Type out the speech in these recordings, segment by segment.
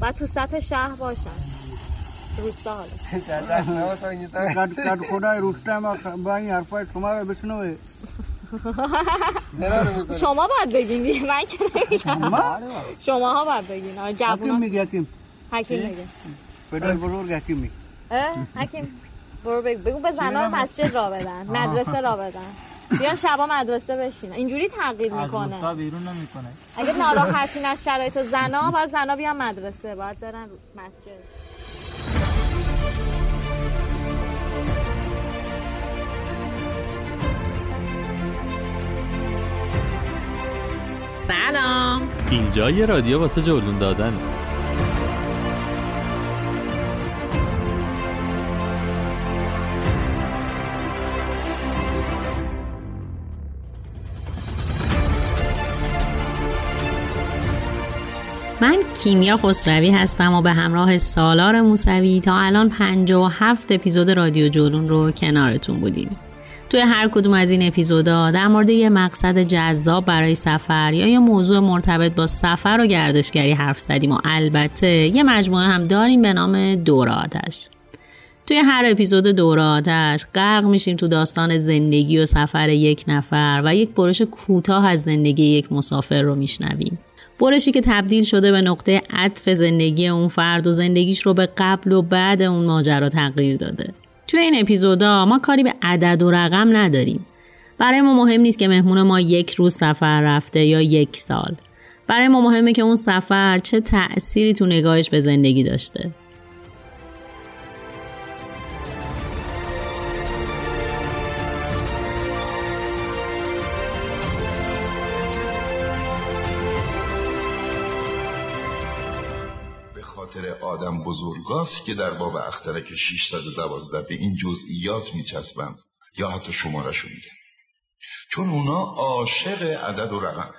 باید تو سطح شهر باشن. روستا حالا. خدای روستا با این حرفای شما رو بشنوه شما باید بگین. من که نمیگم. شما؟ ها باید بگین. حکیم میگه حکیم حکیم میگه. پدر بزرگ حکیم میگه؟ حکیم. برو بگو. بگو به زنها مسجد را بدن. مدرسه را بدن. بیان شبا مدرسه بشین. اینجوری تغییر می‌کنه. بیرون نمی‌کنه. اگه ناراحتین از شرایط زنا باید زنا بیان مدرسه. باید برن مسجد. سلام. اینجا یه رادیو واسه جولون دادن من کیمیا خسروی هستم و به همراه سالار موسوی تا الان 57 اپیزود رادیو جولون رو کنارتون بودیم. توی هر کدوم از این اپیزودا در مورد یه مقصد جذاب برای سفر یا یه موضوع مرتبط با سفر و گردشگری حرف زدیم و البته یه مجموعه هم داریم به نام دور آتش. توی هر اپیزود دور آتش غرق میشیم تو داستان زندگی و سفر یک نفر و یک برش کوتاه از زندگی یک مسافر رو میشنویم. برشی که تبدیل شده به نقطه عطف زندگی اون فرد و زندگیش رو به قبل و بعد اون ماجرا تغییر داده. توی این اپیزودا ما کاری به عدد و رقم نداریم. برای ما مهم نیست که مهمون ما یک روز سفر رفته یا یک سال. برای ما مهمه که اون سفر چه تأثیری تو نگاهش به زندگی داشته. بزرگاست که در باب اخترک 612 به این جزئیات میچسبند. یا حتی شمارشون میدن چون اونا عاشق عدد و رقم.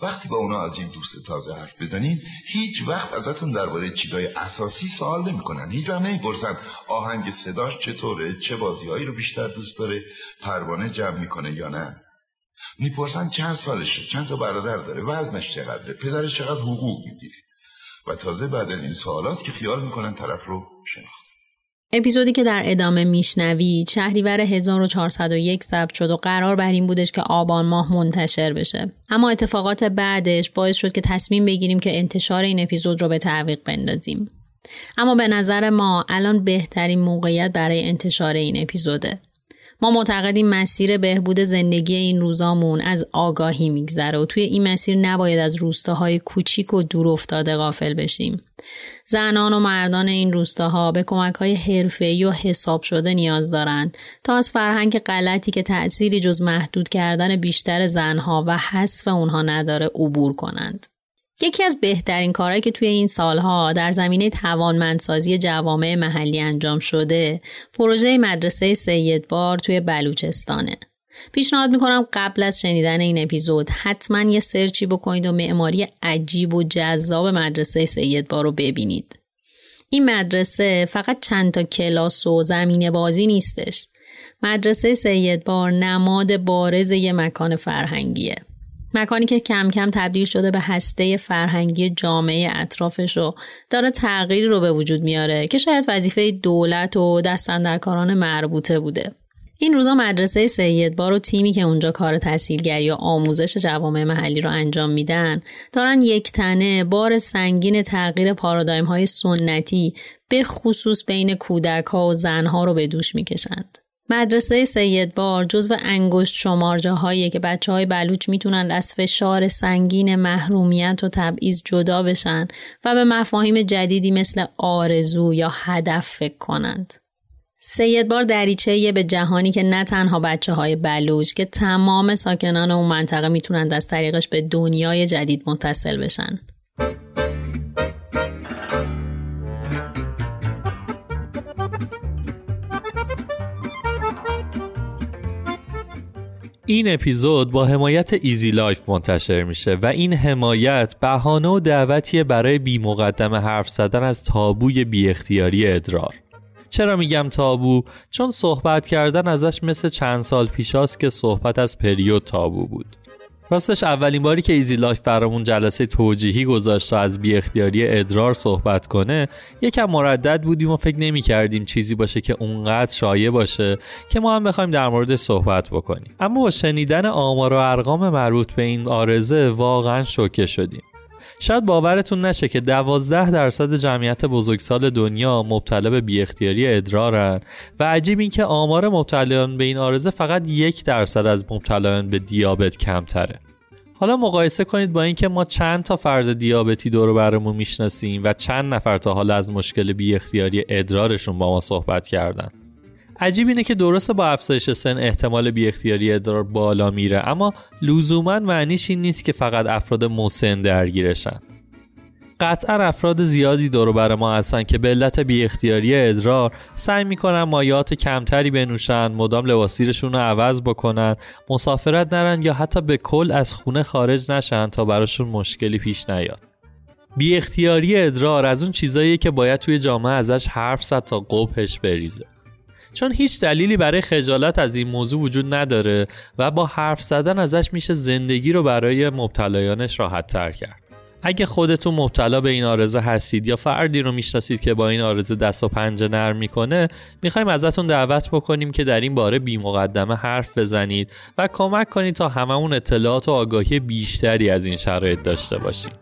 وقتی با اونا از این دوست تازه حرف بزنین هیچ وقت ازتون درباره چیزای اساسی سوال نمی‌کنن. هیچ وقت نمی‌پرسن آهنگ صداش چطوره چه بازیهایی رو بیشتر دوست داره پروانه جمع می‌کنه یا نه. می‌پرسن چند سالشه چند تا برادر داره وزنش چقدره پدرش چقدر حقوق می‌گیره. و تازه بعد این سوالات که خیال می‌کنن طرف رو شناخت اپیزودی که در ادامه میشنوید شهریور 1401 ثبت شد و قرار بر این بودش که آبان ماه منتشر بشه. اما اتفاقات بعدش باعث شد که تصمیم بگیریم که انتشار این اپیزود رو به تعویق بندازیم. اما به نظر ما الان بهترین موقعیت برای انتشار این اپیزوده. ما معتقدیم مسیر بهبود زندگی این روزامون از آگاهی میگذره و توی این مسیر نباید از روستاهای کوچیک و دور افتاده غافل بشیم. زنان و مردان این روستاها به کمک های حرفه‌ای و حساب شده نیاز دارند تا از فرهنگ غلطی که تأثیری جز محدود کردن بیشتر زنها و حذف اونها نداره عبور کنند. یکی از بهترین کارهایی که توی این سالها در زمینه توانمندسازی جوامع محلی انجام شده پروژه مدرسه سید بار توی بلوچستانه. پیشنهاد می‌کنم قبل از شنیدن این اپیزود حتما یه سرچی بکنید و معماری عجیب و جذاب مدرسه سید بار رو ببینید. این مدرسه فقط چند تا کلاس و زمین بازی نیستش. مدرسه سید بار نماد بارز یه مکان فرهنگیه. مکانی که کم کم تبدیل شده به هسته فرهنگی جامعه اطرافش و داره تغییری رو به وجود میاره که شاید وظیفه دولت و دستندرکاران مربوطه بوده. این روزا مدرسه سید بار و تیمی که اونجا کار تحصیلگری یا آموزش جوامع محلی رو انجام میدن دارن یک تنه بار سنگین تغییر پارادایم های سنتی به خصوص بین کودک ها و زن ها رو به دوش می‌کشند. مدرسه سید بار جزو انگشت شمار جاهایی که بچه های بلوچ می‌تونن از فشار سنگین محرومیت و تبعیض جدا بشن و به مفاهیم جدیدی مثل آرزو یا هدف فکر کنند. سید بار دریچه به جهانی که نه تنها بچه های بلوچ که تمام ساکنان اون منطقه می‌تونند از طریقش به دنیای جدید متصل بشن. این اپیزود با حمایت ایزی لایف منتشر میشه و این حمایت بهانه و دعوتیه برای بی مقدمه حرف زدن از تابوی بی اختیاری ادرار چرا میگم تابو؟ چون صحبت کردن ازش مثل چند سال پیشاست که صحبت از پریود تابو بود راستش اولین باری که ایزی لایف برامون جلسه توجیهی گذاشت و از بی اختیاری ادرار صحبت کنه یکم مردد بودیم و فکر نمی کردیم چیزی باشه که اونقدر شایع باشه که ما هم بخوایم در مورد صحبت بکنیم. اما با شنیدن آمار و ارقام مربوط به این آرزه واقعا شوکه شدیم. شاید باورتون نشه که 12 درصد جمعیت بزرگسال دنیا مبتلا به بی اختیاری ادرارن و عجیب این که آمار مبتلایان به این آرزه فقط یک درصد از مبتلایان به دیابت کمتره. حالا مقایسه کنید با اینکه ما چند تا فرد دیابتی دور برمون می‌شناسیم و چند نفر تا حالا از مشکل بی اختیاری ادرارشون با ما صحبت کردن. عجیب اینه که درسته با افزایش سن احتمال بی اختیاری ادرار بالا میره اما لزوما معنیش این نیست که فقط افراد مسن درگیرشن. قطعا افراد زیادی دور بر ما هستن که به علت بی اختیاری ادرار سعی می‌کنن مایات کمتری بنوشن مدام لباسیرشون رو عوض بکنن مسافرت نرن یا حتی به کل از خونه خارج نشن تا براشون مشکلی پیش نیاد. بی اختیاری ادرار از اون چیزاییه که باید توی جامعه ازش حرف زد تا قبهش بریزه. چون هیچ دلیلی برای خجالت از این موضوع وجود نداره و با حرف زدن ازش میشه زندگی رو برای مبتلایانش راحت تر کرد. اگه خودتون مبتلا به این آرزه هستید یا فردی رو می‌شناسید که با این آرزه دست و پنجه نرم می‌کنه می‌خوایم ازتون دعوت بکنیم که در این باره بی مقدمه حرف بزنید و کمک کنید تا هممون اطلاعات و آگاهی بیشتری از این شرایط داشته باشیم.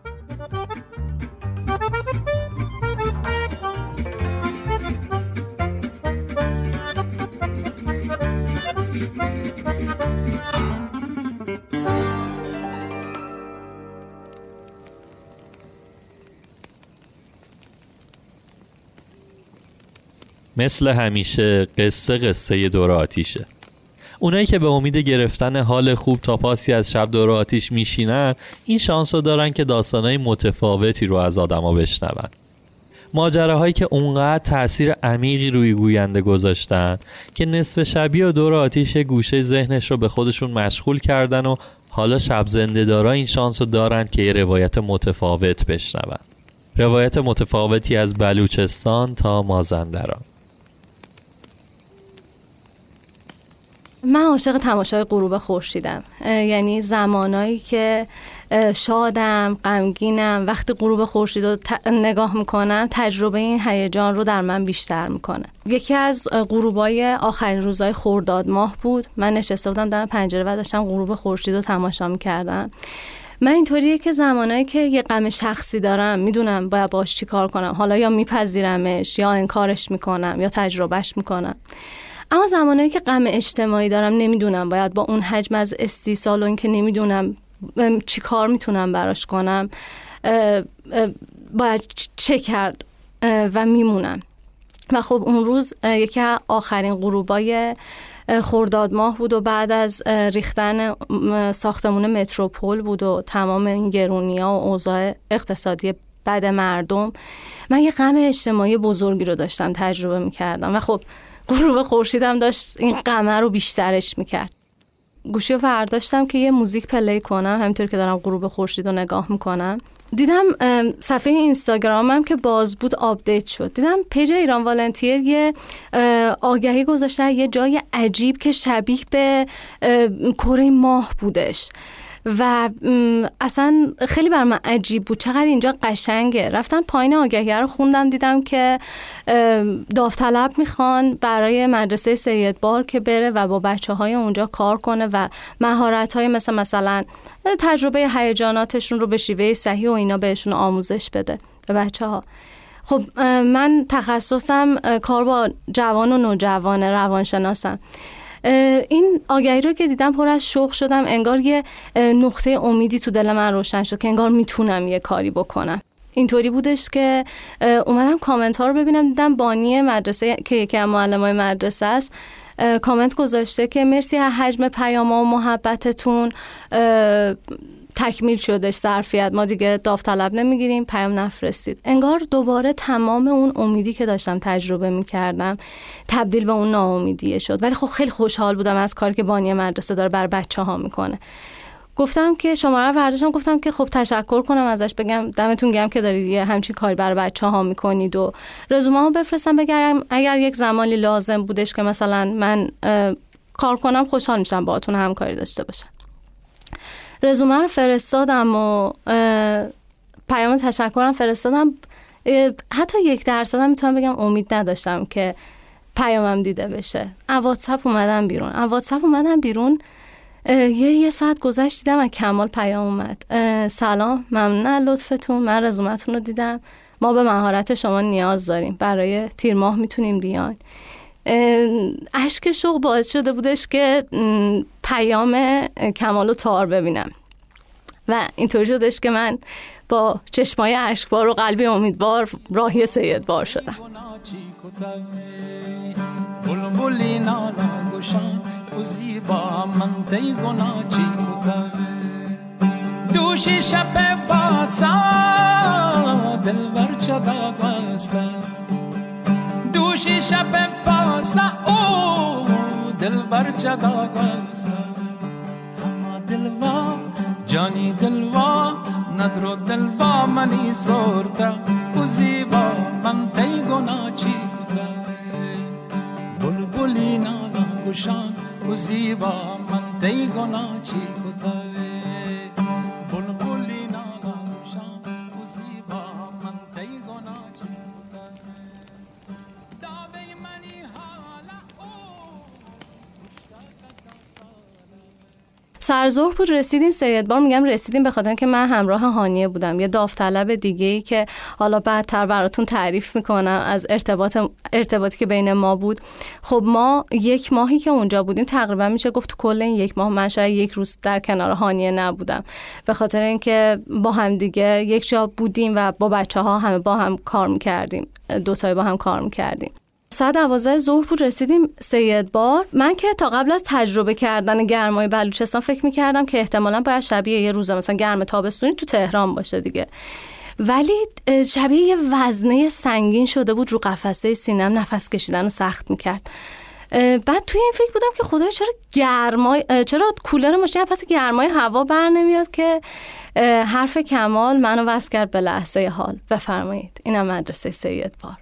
مثل همیشه قصه قصه دور آتیشه. اونایی که به امید گرفتن حال خوب تا پاسی از شب دور آتیش میشینن این شانس رو دارن که داستانهای متفاوتی رو از آدما بشنون. ماجراهایی که اونقدر تاثیر عمیقی روی گوینده گذاشتن که نصف شبی و دور آتیش گوشه ذهنش رو به خودشون مشغول کردن و حالا شب زنده دارا این شانس رو دارن که یه روایت متفاوت بشنون. روایت متفاوتی از بلوچستان تا مازندران. من عاشق تماشای غروب خورشیدم. یعنی زمانایی که شادم غمگینم وقتی غروب خورشید رو نگاه می‌کنم تجربه این هیجان رو در من بیشتر می‌کنه. یکی از غروبای آخرین روزهای خورداد ماه بود. من نشسته بودم در پنجره و داشتم غروب خورشید رو تماشا می‌کردم. من اینطوریه که زمانایی که یه غم شخصی دارم می‌دونم باید باش چی کار کنم. حالا یا میپذیرمش یا انکارش می‌کنم یا تجربهش می‌کنم. اما زمانی که غم اجتماعی دارم نمی‌دونم. باید با اون حجم از استیصال و اینکه نمی‌دونم چی کار می‌تونم براش کنم باید چه کرد و میمونم. و خب اون روز یکی آخرین غروبای خورداد ماه بود و بعد از ریختن ساختمون متروپول بود و تمام این گرونی ها و اوضاع اقتصادی بد مردم من یه غم اجتماعی بزرگی رو داشتم تجربه می‌کردم. و خب غروب خورشیدم داشت این غمه رو بیشترش می‌کرد. گوشی رو برداشتم که یه موزیک play کنم همینطور که دارم غروب خورشید رو نگاه می‌کنم. دیدم صفحه اینستاگرامم که باز بود update شد. دیدم page ایران والنتیر یه آگهی گذاشته یه جای عجیب که شبیه به کره ماه بودش. و اصلا خیلی بر من عجیب بود. چقدر اینجا قشنگه. رفتم پایین آگهی رو خوندم دیدم که داوطلب می‌خوان برای مدرسه سید بار که بره و با بچه های اونجا کار کنه و مهارت های مثل مثلا تجربه هیجاناتشون رو به شیوه صحیح و اینا بهشون آموزش بده به بچه ها خب من تخصصم کار با جوان و نوجوان روانشناسم. این آگهی رو که دیدم پر از شوق شدم انگار یه نقطه امیدی تو دل من روشن شد که انگار می‌تونم یه کاری بکنم. اینطوری بودش که اومدم کامنت ها رو ببینم دیدم بانی مدرسه که یکی از معلم های مدرسه است کامنت گذاشته که مرسی حجم پیام و محبتتون تکمیل شدش ظرفیت. ما دیگه داوطلب نمی‌گیریم پیام نفرستید. انگار دوباره تمام اون امیدی که داشتم تجربه می‌کردم تبدیل به اون ناامیدیه شد. ولی خب خیلی خوشحال بودم از کاری که بانی مدرسه داره بر بچه ها می‌کنه. گفتم که شماره برداشتم گفتم که خب تشکر کنم ازش. بگم دمتون گرم که دارید یه همچین کاری برای بچه ها می‌کنید و رزومه ها بفرستم. بگم اگر یک زمانی لازم بودش که مثلا من کار کنم خوشحال میشم باهاتون همکاری داشته باشم. رزومه رو فرستادم و پیام تشکرم فرستادم. حتی یک درصد هم می‌تونم بگم امید نداشتم که پیامم دیده بشه. واتساپ اومدم بیرون. واتساپ اومدم بیرون. یه یه ساعت گذشت دیدم و کمال پیام اومد. سلام ممنون لطفتون. من رزومتون رو دیدم. ما به مهارت شما نیاز داریم. برای تیر ماه می‌تونیم بیان اشک شوق باعث شده بودش که پیام کمال و تار ببینم. و اینطوری شدش که من با چشمای اشکبار و قلبی امیدوار راهی سید بار شدم. دوشی شب باسا دل بر دوشی شب باسا او دل بر جدا همه دلوا جانی دلوا ندرو دلوا منی سورتا او زیبا من تی گنا چی کتا بلبلی نالا گشان او زیبا من تی گنا چی سرظهر بود رسیدیم سید بار. میگم رسیدیم به خاطر که من همراه هانیه بودم. یه داوطلب دیگه ای که حالا بعدتر براتون تعریف می‌کنم از ارتباط ارتباطی که بین ما بود. خب ما یک ماهی که اونجا بودیم تقریبا میشه گفت کل این یک ماه من شاید یک روز در کنار هانیه نبودم. به خاطر اینکه با هم دیگه یک جا بودیم و با بچه ها همه با هم کار می‌کردیم. دوتایی با هم کار می‌کردیم. ساعت دوازده ظهر بود رسیدیم سید بار. من که تا قبل از تجربه کردن گرمای بلوچستان فکر می‌کردم که احتمالا باید شبیه یه روز مثلا گرم تابستونی تو تهران باشه دیگه. ولی شبیه یه وزنه سنگین شده بود رو قفسه سینم نفس کشیدن رو سخت می‌کرد. بعد توی این فکر بودم که خدای چرا گرمای چرا کولر ماشین پس گرمای هوا بر نمیاد که حرف کمال منو وصل کرد به لحظه حال. بفرمایید. اینم مدرسه سید بار.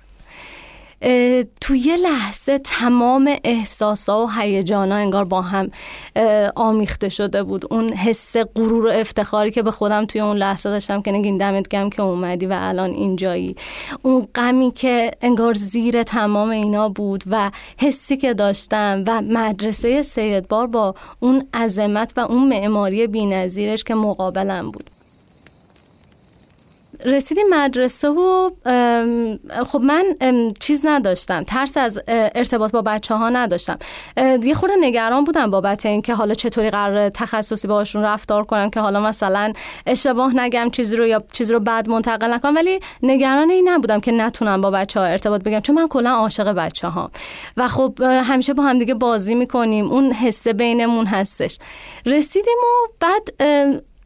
توی یه لحظه تمام احساسا و هیجانا انگار با هم آمیخته شده بود. اون حس غرور و افتخاری که به خودم توی اون لحظه داشتم که نگین دمت گم که اومدی و الان اینجایی. اون غمی که انگار زیر تمام اینا بود و حسی که داشتم و مدرسه سیدبار با اون عظمت و اون معماری بینظیرش که مقابلم بود. رسیدیم مدرسه و خب من چیز نداشتم. ترس از ارتباط با بچه ها نداشتم یه خورده نگران بودم بابت اینکه حالا چطوری قرار تخصصی باشون رفتار کنم که حالا مثلا اشتباه نگم چیزی رو یا چیزی رو بعد منتقل نکنم. ولی نگران این نبودم که نتونم با بچه ها ارتباط بگم چون من کلا عاشق بچه ها و خب همیشه با هم دیگه بازی می‌کنیم. اون حسه بینمون هستش. رسیدیم و بعد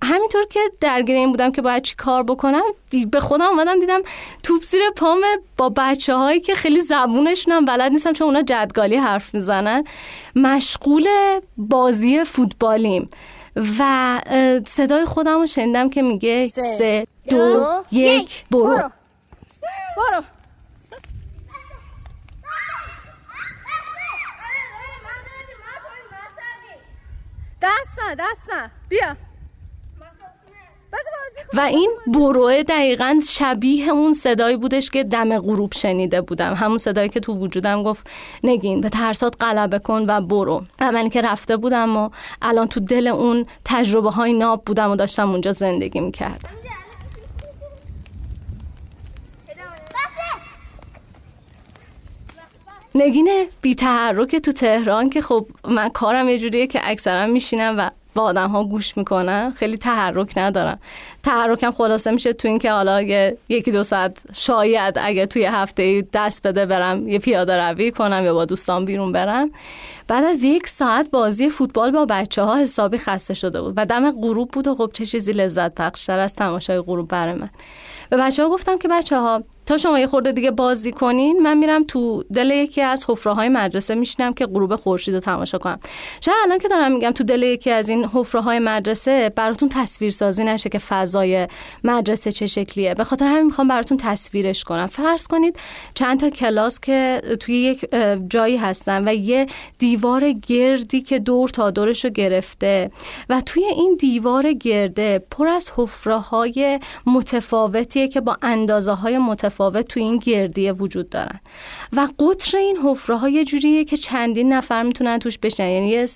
همینطور که درگیر این بودم که باید چی کار بکنم به خودم اومدم دیدم توپ زیر پام با بچه هایی که خیلی زبونشون بلد نیستم چون اونا جدگالی حرف می‌زنن. مشغول بازی فوتبالیم و صدای خودم رو شنیدم که میگه سه, دو, یک برو. برو, برو. دست بیا. و این بروه دقیقا شبیه اون صدایی بودش که دم غروب شنیده بودم. همون صدایی که تو وجودم گفت نگین به ترسات غلبه کن و برو. و من که رفته بودم و الان تو دل اون تجربه های ناب بودم و داشتم اونجا زندگی می‌کردم. نگین بی تحرک تو تهران که خب من کارم یه جوریه که اکثرا میشینم و با آدم ها گوش می‌کنن خیلی تحرک ندارم تحرکم خلاصه میشه تو اینکه حالا یکی دو ساعت شاید اگه توی هفته دست بده برم یه پیاده روی کنم یا با دوستان بیرون برم. بعد از یک ساعت بازی فوتبال با بچه ها حسابی خسته شده بود و دم غروب بود و خب چه چیزی لذت بخشتر از تماشای غروب برای من. به بچه ها گفتم که بچه ها تا شما یه خورده دیگه بازی کنین من میرم تو دل یکی از حفره های مدرسه میشنم که غروب خورشید رو تماشا کنم. شاید الان که دارم میگم تو دل یکی از این حفره های مدرسه براتون تصویر سازی نشه که فضای مدرسه چه شکلیه. به خاطر همین می‌خوام براتون تصویرش کنم. فرض کنید چند تا کلاس که توی یک جایی هستن و یه دیوار گردی که دور تا دورش رو گرفته و توی این دیوار گرده پر از حفره های متفاوتیه که با اندازه های متفاوت متفاوت تو این گردیه وجود دارن. و قطر این حفره ها یه جوریه که چندین نفر می‌تونن توش بشن. یعنی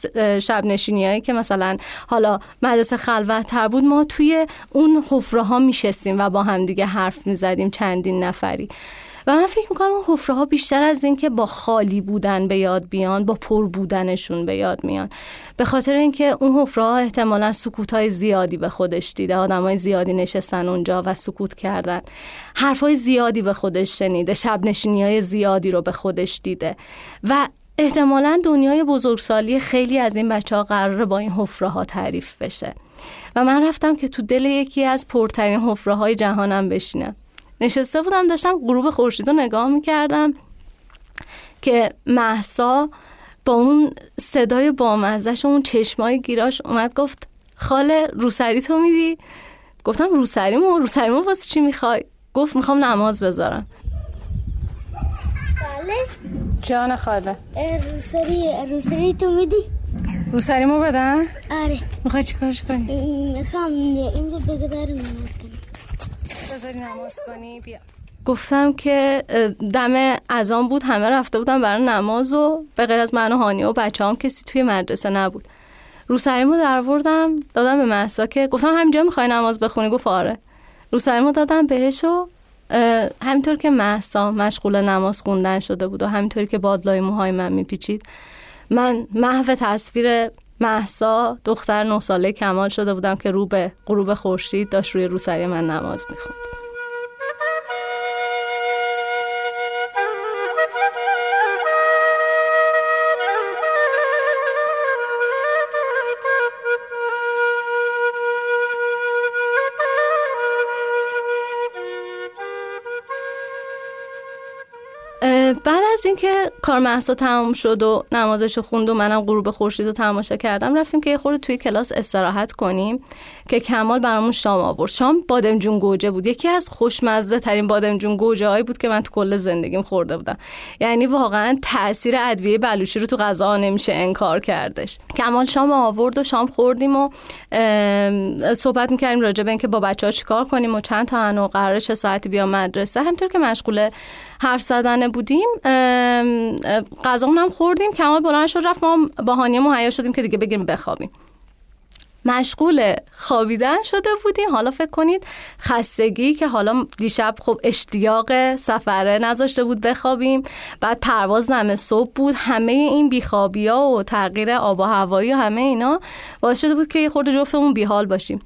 شب نشینی که مثلا حالا مدرسه خلوت تر بود ما توی اون حفره ها میشستیم و با هم دیگه حرف می‌زدیم چندین نفری. و من فکر می‌کنم اون حفره ها بیشتر از اینکه با خالی بودن به یاد بیان با پر بودنشون به یاد میان. به خاطر اینکه اون حفره ها احتمالا سکوت های زیادی به خودش دیده آدم های زیادی نشستن اونجا و سکوت کردن. حرف های زیادی به خودش شنیده شب نشینی های زیادی رو به خودش دیده. و احتمالا دنیای بزرگسالی خیلی از این بچه ها قراره با این حفره ها تعریف بشه. و من رفتم که تو دل یکی از پرترین حفره های جهانم بشینم. نشسته بودم داشتم غروب خورشید رو نگاه می‌کردم که محسا با اون صدای بامزش و اون چشمای گیراش اومد گفت خاله روسری تو میدی؟ گفتم روسریمو روسریمو واسه چی می‌خوای؟ گفت می‌خوام نماز بذارم بله جان خاله روسری روسری تو میدی؟ روسریمو بدن؟ آره می‌خوای چیکارش کنی؟ می‌خوام اینجا بگذارم نماز کنی بیا. گفتم که دم ازان بود همه رفته بودم برای نماز و به غیر از من و هانی و بچه هم کسی توی مدرسه نبود. روسریمو در وردم دادم به محسا که گفتم همینجا می‌خوای نماز بخونی؟ گفت آره. روسریمو دادم بهش و همینطور که محسا مشغول نماز خوندن شده بود و همینطوری که بادلای موهای من میپیچید من محو تصویر محسا دختر نه ساله کمال شده بودم که رو به غروب خورشید داشت روی روسری من نماز می‌خوند. بعد از اینکه کار محسا تمام شد و نمازش خوند و منم غروب خورشید رو تماشا کردم رفتیم که یه خورده توی کلاس استراحت کنیم که کمال برامون شام آورد. شام بادمجون گوجه بود. یکی از خوشمزه ترین بادمجون گوجه هایی بود که من تو کل زندگیم خورده بودم. یعنی واقعا تاثیر ادویه بلوشی رو تو غذا نمیشه انکار کردش. کمال شام آورد و شام خوردیم و صحبت می‌کردیم راجع به اینکه با بچه ها چیکار کنیم و چند تا و قرار چه ساعتی بیا مدرسه. همینطور که مشغول حرف زدن بودیم غذامون هم خوردیم کمال بلند شد رفت ما با هانیه مهیا شدیم که دیگه بگیریم بخوابیم. مشغول خوابیدن شده بودیم. حالا فکر کنید خستگی که حالا دیشب خب اشتیاق سفره نذاشته بود بخوابیم. بعد پرواز نمه صبح بود. همه این بیخوابی ها و تغییر آب و هوایی و همه اینا باعث شده بود که یه خورده جفتمون بیحال باشیم.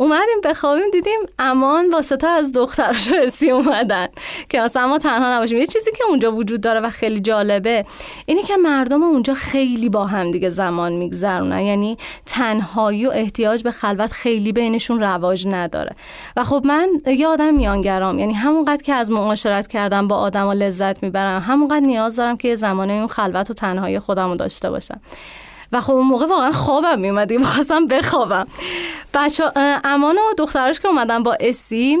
اومدیم بخوابیم دیدیم امان واسطه از دختراش حسی اومدن. که اصلا ما تنها نباشیم. یه چیزی که اونجا وجود داره و خیلی جالبه اینی که مردم اونجا خیلی با هم دیگه زمان میگذرونن. یعنی تنهایی و احتیاج به خلوت خیلی بینشون رواج نداره. و خب من یه آدم میانگرام. یعنی همونقدر که از معاشرت کردم با آدم لذت می‌برم همونقدر نیاز دارم که یه زمانه اون خلوت و تنهایی خودم رو داشته باشم. و خب اون موقع واقعا خوابم میومد می‌خواستم بخوابم. بچه امان و دخترش که اومدن با اسی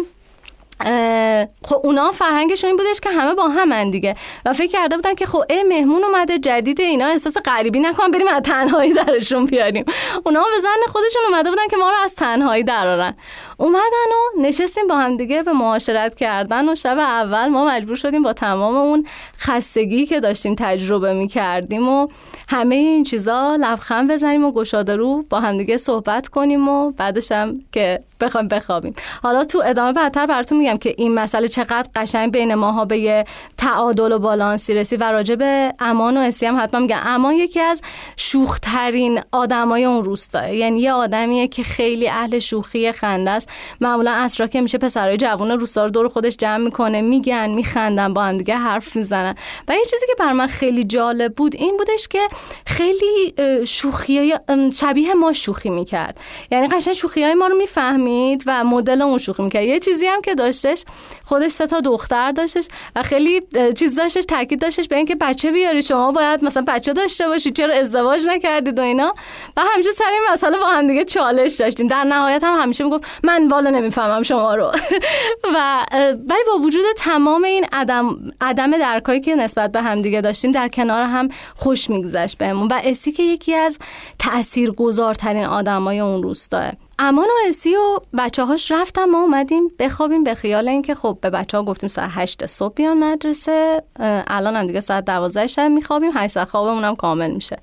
خب اونا فرهنگشون این بودش که همه با همن دیگه. و فکر کرده بودن که خب ای مهمون اومده جدید اینا احساس غریبی نکن بریم از تنهایی درشون بیاریم. اونا به زن خودشون اومده بودن که ما رو از تنهایی درارن. اومدن و نشستیم با هم دیگه به معاشرت کردن و شب اول ما مجبور شدیم با تمام اون خستگی که داشتیم تجربه می کردیم و همه این چیزا لبخند بزنیم و گشاده رو با هم دیگه صحبت کنیم و بعدش هم که بخوایم بخوابیم. حالا تو ادامه بعدتر براتون میگم که این مسئله چقدر قشنگ بین ماها به یه تعادل و بالانسی رسید و راجع به امان و اسی هم حتما میگم. امان یکی از شوخترین آدمای اون روستا. یعنی یه آدمیه که خیلی اهل شوخی خنده است. معمولا اسرا که میشه پسرای جوون روستا رو دور خودش جمع می‌کنه میگن میخندن با هم دیگه حرف می‌زنن. و یه چیزی که بر من خیلی جالب بود این بودش که خیلی شوخی شبیه ما شوخی می‌کرد. یعنی قشنگ شوخی های ما رو می‌فهمید. و مدل اون شوخی می‌کرد. یه چیزی هم که داشتش خودش سه تا دختر داشتش و خیلی چیز داشتش تاکید داشتش به اینکه بچه بیاری شما باید مثلا بچه داشته باشید چرا ازدواج نکردید و اینا. و همیشه سر این مسئله با هم دیگه چالش داشتیم. در نهایت هم همیشه می‌گفت من بالا نمی‌فهمم شما رو. و ولی با وجود تمام این عدم عدم درکایی که نسبت به هم دیگه داشتیم در کنار هم خوش میگذشت بهمون. و اسی که یکی از تاثیرگذارترین آدمای اون روستاه. امان و اسی و بچه هاش رفتم ما اومدیم بخوابیم به خیال اینکه خب به بچه ها گفتیم ساعت هشت صبح بیان مدرسه الان هم دیگه ساعت دوازده شب میخوابیم هشت ساعت خوابمون هم کامل میشه.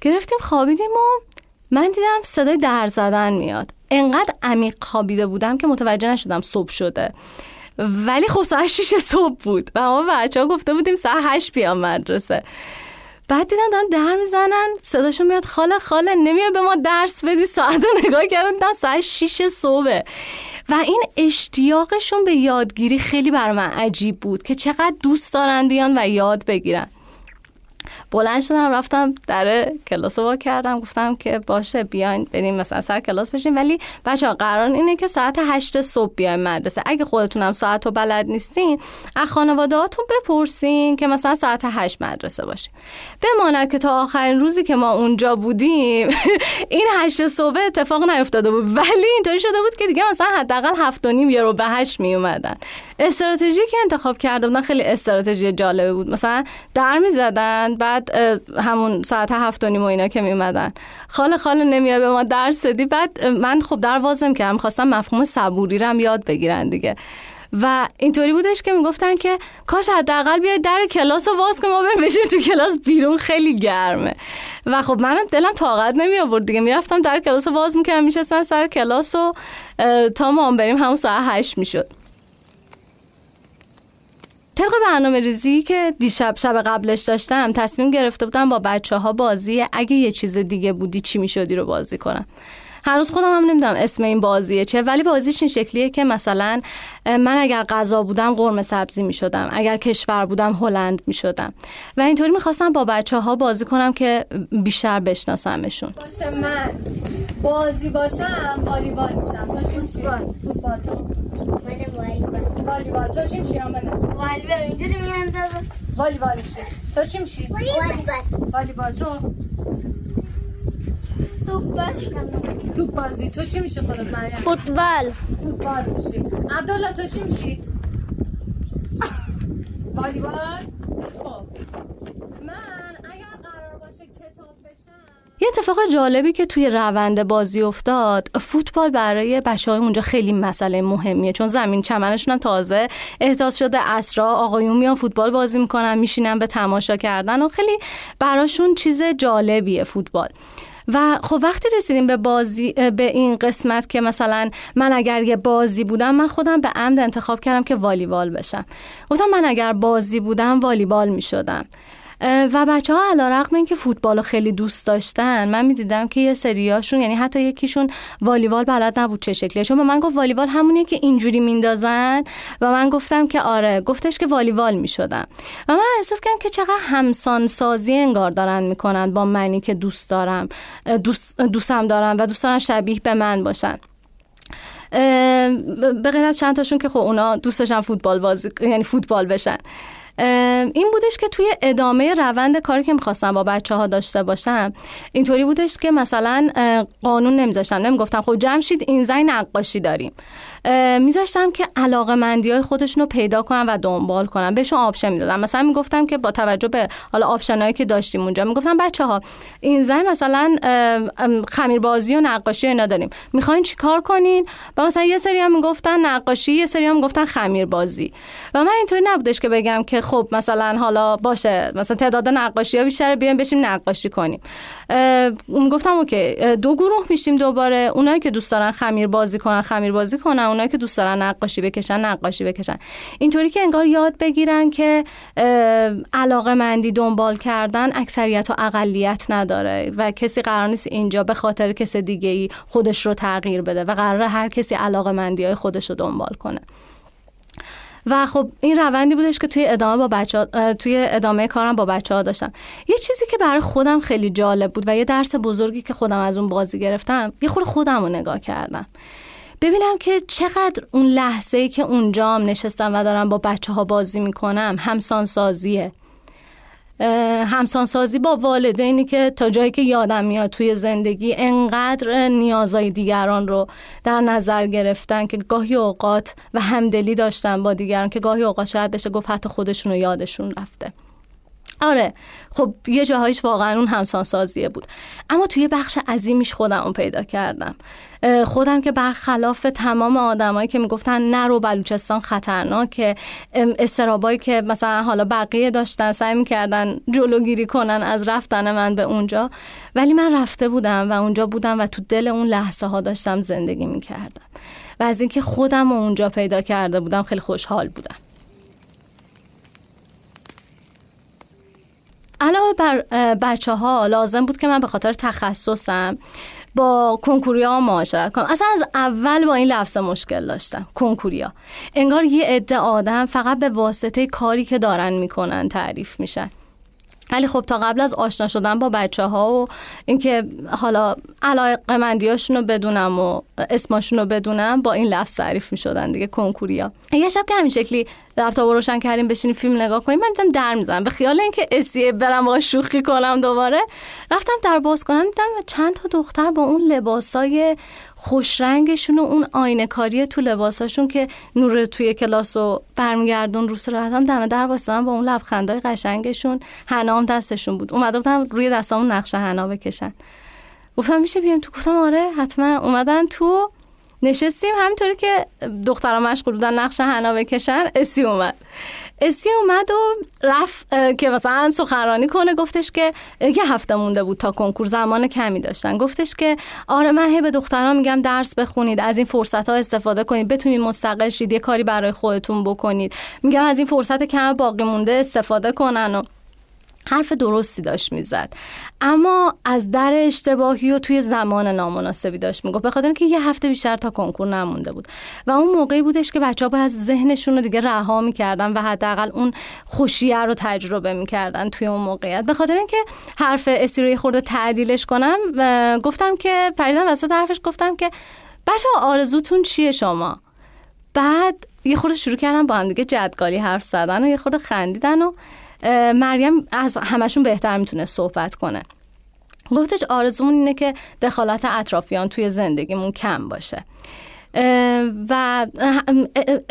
گرفتیم خوابیدیم و من دیدم صدای در زدن میاد. انقدر عمیق خوابیده بودم که متوجه نشدم صبح شده. ولی خب ساعت شیش صبح بود و ما بچه ها گفته بودیم ساعت هشت بیان مدرسه. بعد دیدم دارن در می‌زنن. صداشون میاد خاله خاله. نمیاد به ما درس بدی. ساعت رو نگاه کردن. ساعت شیش صبح. و این اشتیاقشون به یادگیری خیلی بر من عجیب بود که چقدر دوست دارن بیان و یاد بگیرن. بلند شدم رفتم در کلاس رو کردم. گفتم که باشه بیاین بریم مثلا سر کلاس بشین ولی بچه قرار اینه که ساعت هشت صبح بیاین مدرسه. اگه خودتونم ساعت رو بلد نیستین از خانواده هاتون بپرسین که مثلا ساعت هشت مدرسه باشین بماند که تا آخرین روزی که ما اونجا بودیم این هشت صبح اتفاق نیفتاده بود. ولی اینطوری شده بود که دیگه مثلا حداقل هفت و نیم یه رو به هشت می اومدن استراتژی که انتخاب کرده بودن خیلی استراتژی جالبه بود. مثلا در می زدن بعد همون ساعت هفت و نیم و اینا که می اومدن خاله خاله نمیاد به ما درس دی بعد من خب در وازم کردم خواستم مفهوم صبوری رو هم یاد بگیرن دیگه. و اینطوری بودش که می‌گفتن که کاش حداقل بیاید در کلاس رو باز کنیم ما بریم بشیم تو کلاس بیرون خیلی گرمه. و خب منم دلم طاقت نمی آورد دیگه. می‌رفتم در کلاس رو باز می‌کردم میشستن سر کلاس و تا ما بریم همون ساعت هشت می‌شد. طبق برنامه ریزی که دیشب شب قبلش داشتم تصمیم گرفته بودم با بچه ها بازی اگه یه چیز دیگه بودی چی می‌شدی رو بازی کنم. هنوز خودم هم نمی‌دونم اسم این بازیه چه ولی بازیش این شکلیه که مثلا من اگر غذا بودم قرمه سبزی می شدم اگر کشور بودم هلند می شدم و اینطوری می‌خواستم با بچه ها بازی کنم که بیشتر بشناسمشون. باشه من بازی باشم والیبال میشم. تو چی؟ فوتبال. تو؟ من والیبال. والیبال. تو چی میشی والیبال. اینجوری میاندازم والیبال میشی. تو چی میشی والیبال. والیبال. تو؟ توپ بازی تو چی میشه خودت مریم؟ فوتبال. فوتبال میشی. عبدالله تو چی میشی؟ والیبال؟ خب. من اگر قرار باشه کتاب یه اتفاق جالبی که توی روند بازی افتاد فوتبال برای بچه های اونجا خیلی مسئله مهمیه چون زمین چمنشون هم تازه احتاز شده اسرا آقایون میان فوتبال بازی می‌کنن میشینن به تماشا کردن و خیلی براشون چیز جالبیه فوتبال. و خب وقتی رسیدیم به بازی به این قسمت که مثلا من اگر یه بازی بودم من خودم به عمد انتخاب کردم که والیبال بشم. گفتم من اگر بازی بودم والیبال می شدم و بچه ها علا رقم این که فوتبال خیلی دوست داشتن من می‌دیدم که یه سریاشون یعنی حتی یکیشون والیبال بلد نبود چه شکلیه. چون من گفت والیبال همونیه که اینجوری میندازن و من گفتم که آره گفتش که والیبال می‌شدم. و من احساس کردم که چقدر همسان سازی انگار دارن می‌کنن با منی که دوست دارم دوست دوستم دارم و دوست دارن شبیه به من باشن. به غیر از چند تاشون که خب اونا دوست داشتن فوتبال بازی یعنی فوتبال بشن. این بودش که توی ادامه روند کاری که می‌خواستم با بچه ها داشته باشم اینطوری بودش که مثلا قانون نمیذاشتم نمی‌گفتم خب جمشید این زنگ نقاشی داریم. میذاشتم که علاقه مندی های خودشون رو پیدا کنن و دنبال کنن. بهشون option می‌دادم. مثلا می‌گفتم که با توجه به حالا option هایی که داشتیم اونجا می‌گفتم بچه ها این زنگ مثلا خمیر بازی و نقاشی اینا داریم. می‌خواین چیکار کنین؟ و مثلا یه سری هم می‌گفتن نقاشی یه سری هم می‌گفتن خمیر بازی و من اینطوری نبودش که بگم که خب مثلا حالا باشه مثلا تعداد نقاشی ها بیشتر بیایم بشیم نقاشی کنیم. گفتم OK دو گروه میشیم دوباره. اونایی که دوست دارن خمیر بازی کنن خمیر بازی کنن. اونایی که دوست دارن نقاشی بکشن نقاشی بکشن. اینطوری که انگار یاد بگیرن که علاقه مندی دنبال کردن اکثریت و اقلیت نداره و کسی قرار نیست اینجا به خاطر کس دیگه ای خودش رو تغییر بده و قرار هر کسی علاقه مندی های خودش رو دنبال کنه. و خب این روندی بودش که توی ادامه با بچه توی ادامه کارم با بچه ها داشتم. یه چیزی که برای خودم خیلی جالب بود و یه درس بزرگی که خودم از اون بازی گرفتم یه خود خودم رو نگاه کردم. ببینم که چقدر اون لحظه ای که اونجام نشستم و دارم با بچه ها بازی می‌کنم همسانسازیه. همسانسازی با والدینی که تا جایی که یادم میاد توی زندگی انقدر نیازهای دیگران رو در نظر گرفتن که گاهی اوقات و همدلی داشتن با دیگران که گاهی اوقات شاید بشه گفت حتی خودشون رو یادشون رفته. آره خب یه جاهایش واقعا اون همسانسازیه بود. اما توی بخش عظیمیش خودم پیدا کردم. خودم که برخلاف تمام آدمایی که می‌گفتن نرو بلوچستان خطرناکه استرابایی که مثلا حالا بقیه داشتن سعی می‌کردن جلوگیری کنن از رفتن من به اونجا ولی من رفته بودم و اونجا بودم و تو دل اون لحظه ها داشتم زندگی می‌کردم. و از اینکه خودم اونجا پیدا کرده بودم خیلی خوشحال بودم. علاوه بر بچه ها لازم بود که من به خاطر تخصصم با کنکوریا معاشرت کنم. اصلا از اول با این لفظ مشکل داشتم. کنکوریا. انگار یه عده آدم فقط به واسطه کاری که دارن می‌کنن تعریف میشن. ولی خب تا قبل از آشنا شدن با بچه ها و اینکه حالا علاقه مندیاشون رو بدونم و اسماشون رو بدونم با این لفظ تعریف می شدن دیگه کنکوریا. یه شب که همین شکلی لپتاپ روشن کردیم بشینیم فیلم نگاه کنیم من دیدم در می‌زنم. به خیال اینکه اسیه برم با شوخی کنم دوباره رفتم در باز کنم دیدم چند تا دختر با اون لباسای خوش رنگشون و اون آینه کاری تو لباساشون که نور توی کلاس و برمیگردون رو راحتم دم در واسه با اون لبخندای قشنگشون حنام دستشون بود. اومده بودم روی دستامون نقش حنا بکشن. گفتم میشه بیام تو؟ گفتم آره حتما. اومدن تو نشستیم. همینطوری که دخترها مشغول بودن نقش حنا بکشن اسی اومد. اسی اومد و رفت که مثلا سخنرانی کنه. گفتش که یه هفته مونده بود تا کنکور زمان کمی داشتن. گفتش که آره من هی به دختران میگم درس بخونید از این فرصت ها استفاده کنید. بتونید مستقل شید یه کاری برای خودتون بکنید. میگم از این فرصت کم باقی مونده استفاده کنن و حرف درستی داشت می‌زد. اما از در اشتباهی و توی زمان نامناسبی داشت می‌گفت. به خاطر اینکه یه هفته بیشتر تا کنکور نمونده بود. و اون موقعی بودش که بچه ها باید ذهنشون رو دیگه رها می‌کردن و حداقل اون خوشیه رو تجربه می‌کردن توی اون موقعیت. به خاطر اینکه حرف استیروی خورده تعدیلش کنم گفتم که پریدم وسط حرفش گفتم که بچه آرزوتون چیه شما؟ بعد یه خورده شروع کردم با هم دیگه جدگالی حرف زدن و یه خورده خندیدن و مریم از همشون بهتر می‌تونه صحبت کنه. گفتش آرزومون اینه که دخالت اطرافیان توی زندگیمون کم باشه. و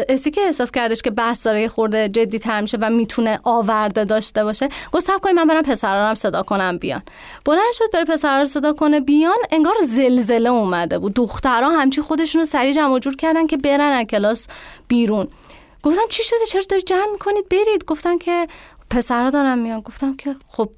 اسی که احساس کردش که بحث داره خورده جدی تر میشه و می‌تونه آورده داشته باشه گفت سب من برم پسرارم صدا کنم بیان. بلند شد بره پسرا رو صدا کنه بیان انگار زلزله اومده بود. دخترها همچی خودشون رو سریع جمع جور کردن که برن کلاس بیرون. گفتم چی شده؟ چرا داری جمع می‌کنید؟ برید. گفتن که پسرها دارم میان. گفتم که خب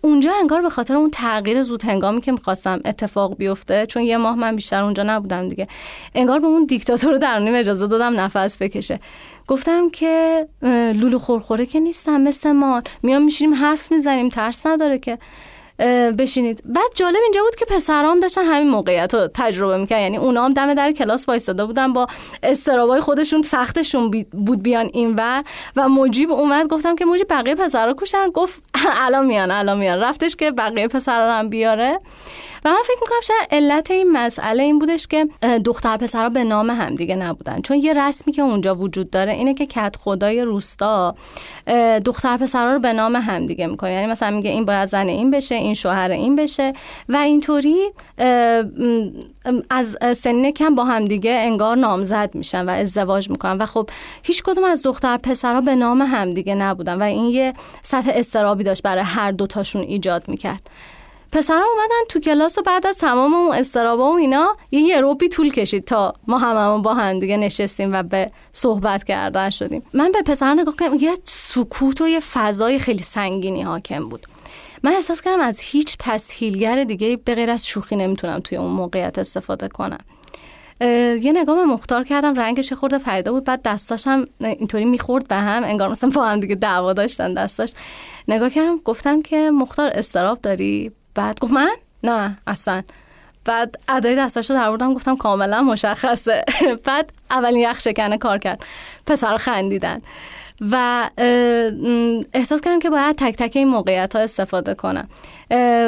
اونجا انگار به خاطر اون تغییر زود هنگامی که می‌خواستم اتفاق بیفته چون یه ماه من بیشتر اونجا نبودم دیگه انگار به اون دیکتاتور درونیم اجازه دادم نفس بکشه. گفتم که لولو خورخوره که نیستم مثل ما. میام میشینیم حرف می‌زنیم ترس نداره که. بشینید. بعد جالب اینجا بود که پسرام داشتن همین موقعیت رو تجربه می‌کنن یعنی اونا هم دم در کلاس وایستاده بودن با استرابای خودشون سختشون بود بیان اینور و مجیب اومد گفتم که مجیب بقیه پسرا کوشن. گفت الان میان الان میان. رفتش که بقیه پسرا هم بیاره. و من فکر می‌کنم شاید علت این مسئله این بودش که دختر پسرها به نام هم دیگه نبودن. چون یه رسمی که اونجا وجود داره اینه که کت خدای روستا دختر پسرها رو به نام هم دیگه می‌کنه. یعنی مثلا میگه این باید زن این بشه این شوهر این بشه و اینطوری از سن کم با هم دیگه انگار نامزد میشن و ازدواج می‌کنن. و خب هیچ کدوم از دختر پسرها به نام هم دیگه نبودن و این یه سطح استرابی داشت برای هر دوتاشون ایجاد می‌کرد. پسرها اومدن تو کلاس و بعد از تمام اون استرابا و اینا یه یه روبی طول کشید تا ما هممون با هم دیگه نشستیم و به صحبت کردن شدیم. من به پسرها نگاه کردم یه سکوت و یه فضای خیلی سنگینی حاکم بود. من احساس کردم از هیچ تسهیلگر دیگه به غیر از شوخی نمی‌تونم توی اون موقعیت استفاده کنم. یه نگاه مختار کردم رنگش خورده فریده بود بعد دستاش هم اینطوری می‌خورد به هم انگار مثلا با هم دیگه دعوا داشتن دستاش. نگاه کردم گفتم که مختار استراب داری؟ بعد گفت من؟ نه اصلا. بعد ادای دستاشو در بردم گفتم کاملا مشخصه. بعد اولین یخ شکنه کار کرد. پسر خندیدن. و احساس کردم که باید تک تک این موقعیت ها استفاده کنم.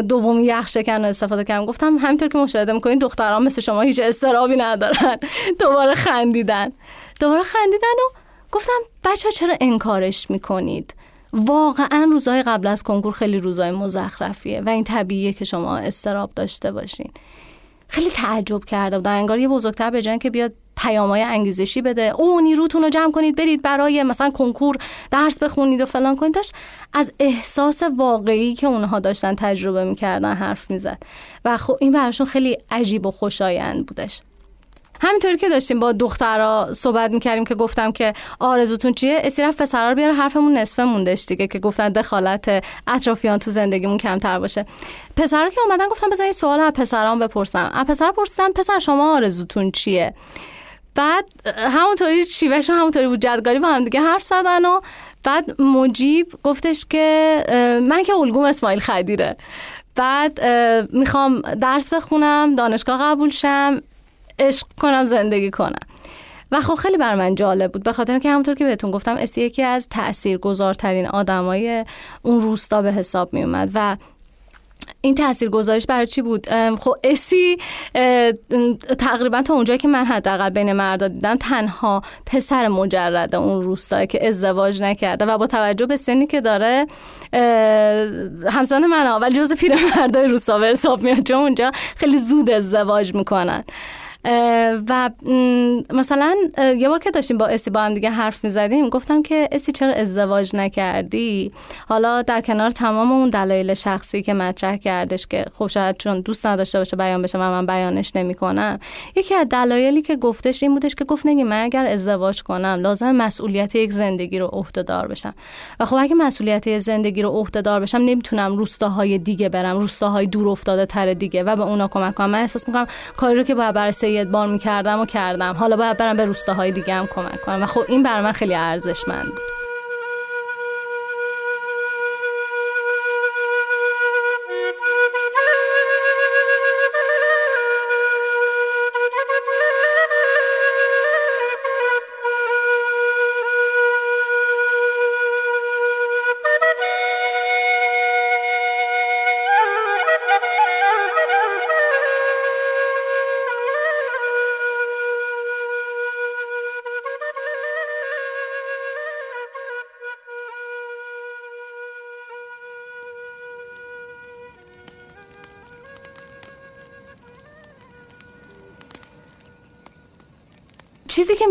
دومی یخ شکن استفاده کردم. گفتم همینطور که مشاهده می‌کنین دختران مثل شما هیچ استرابی ندارن. دوباره خندیدن. دوباره خندیدن و گفتم بچه چرا انکارش می‌کنید؟ واقعا روزهای قبل از کنکور خیلی روزهای مزخرفیه و این طبیعیه که شما استراب داشته باشین. خیلی تعجب کرده بودن انگار یه بزرگتر به که بیاد پیامای انگیزشی بده. او نیروتون رو جمع کنید برید برای مثلا کنکور درس بخونید و فلان کنید. داشت از احساس واقعی که اونها داشتن تجربه می‌کردن حرف می‌زد. و خب این براشون خیلی عجیب و خوشایند بودش همینطوری که داشتیم با دخترها صحبت می‌کردیم که گفتم که آرزوتون چیه؟ اسی رفت پسرا رو بیاره حرفمون نصفه موندش دیگه که گفتن دخالت اطرافیان تو زندگیمون کمتر باشه. پسرا که اومدن گفتم بزن این سوال از پسرام بپرسم. از پسر پرسیدم پسر شما آرزوتون چیه؟ بعد همونطوری شیوهشون همونطوری بود جدگاری با هم دیگه حرف زدن و بعد مجیب گفتش که من که الگوم اسماعیل خدیره. بعد می‌خوام درس بخونم دانشگاه قبول شم. عشق کنم زندگی کنم. و خب خیلی بر من جالب بود. به خاطر که همونطور که بهتون گفتم اسی یکی از تاثیرگذارترین آدمای اون روستا به حساب می اومد. و این تاثیر گذارش برای چی بود؟ خب اسی تقریبا تا اونجایی که من حداقل بین مردا دیدم تنها پسر مجرد اون روستا که ازدواج نکرده و با توجه به سنی که داره همسان من اول جز پیرمردای روستا به حساب میاد چون اونجا خیلی زود ازدواج می‌کنن. و مثلا یه بار که داشتیم با اسی با هم دیگه حرف می‌زدیم گفتم که اسی چرا ازدواج نکردی؟ حالا در کنار تمام اون دلایل شخصی که مطرح کردش که خب شاید چون دوست نداشته باشه بیان بشه و من بیانش نمی‌کنم. یکی از دلایلی که گفتش این بودش که گفت نگی من اگر ازدواج کنم لازم مسئولیت یک زندگی رو عهدهدار بشم. و خب اگه مسئولیت زندگی رو عهدهدار بشم نمی‌تونم روستاهای دیگه برم روستاهای دور افتاده تر دیگه و به اونا کمک کنم. من احساس می‌کنم کاری رو که باید برای ادبار می‌کردم و کردم. حالا باید برم به روستاهای دیگه هم کمک کنم. و خب این بر من خیلی ارزشمند بود.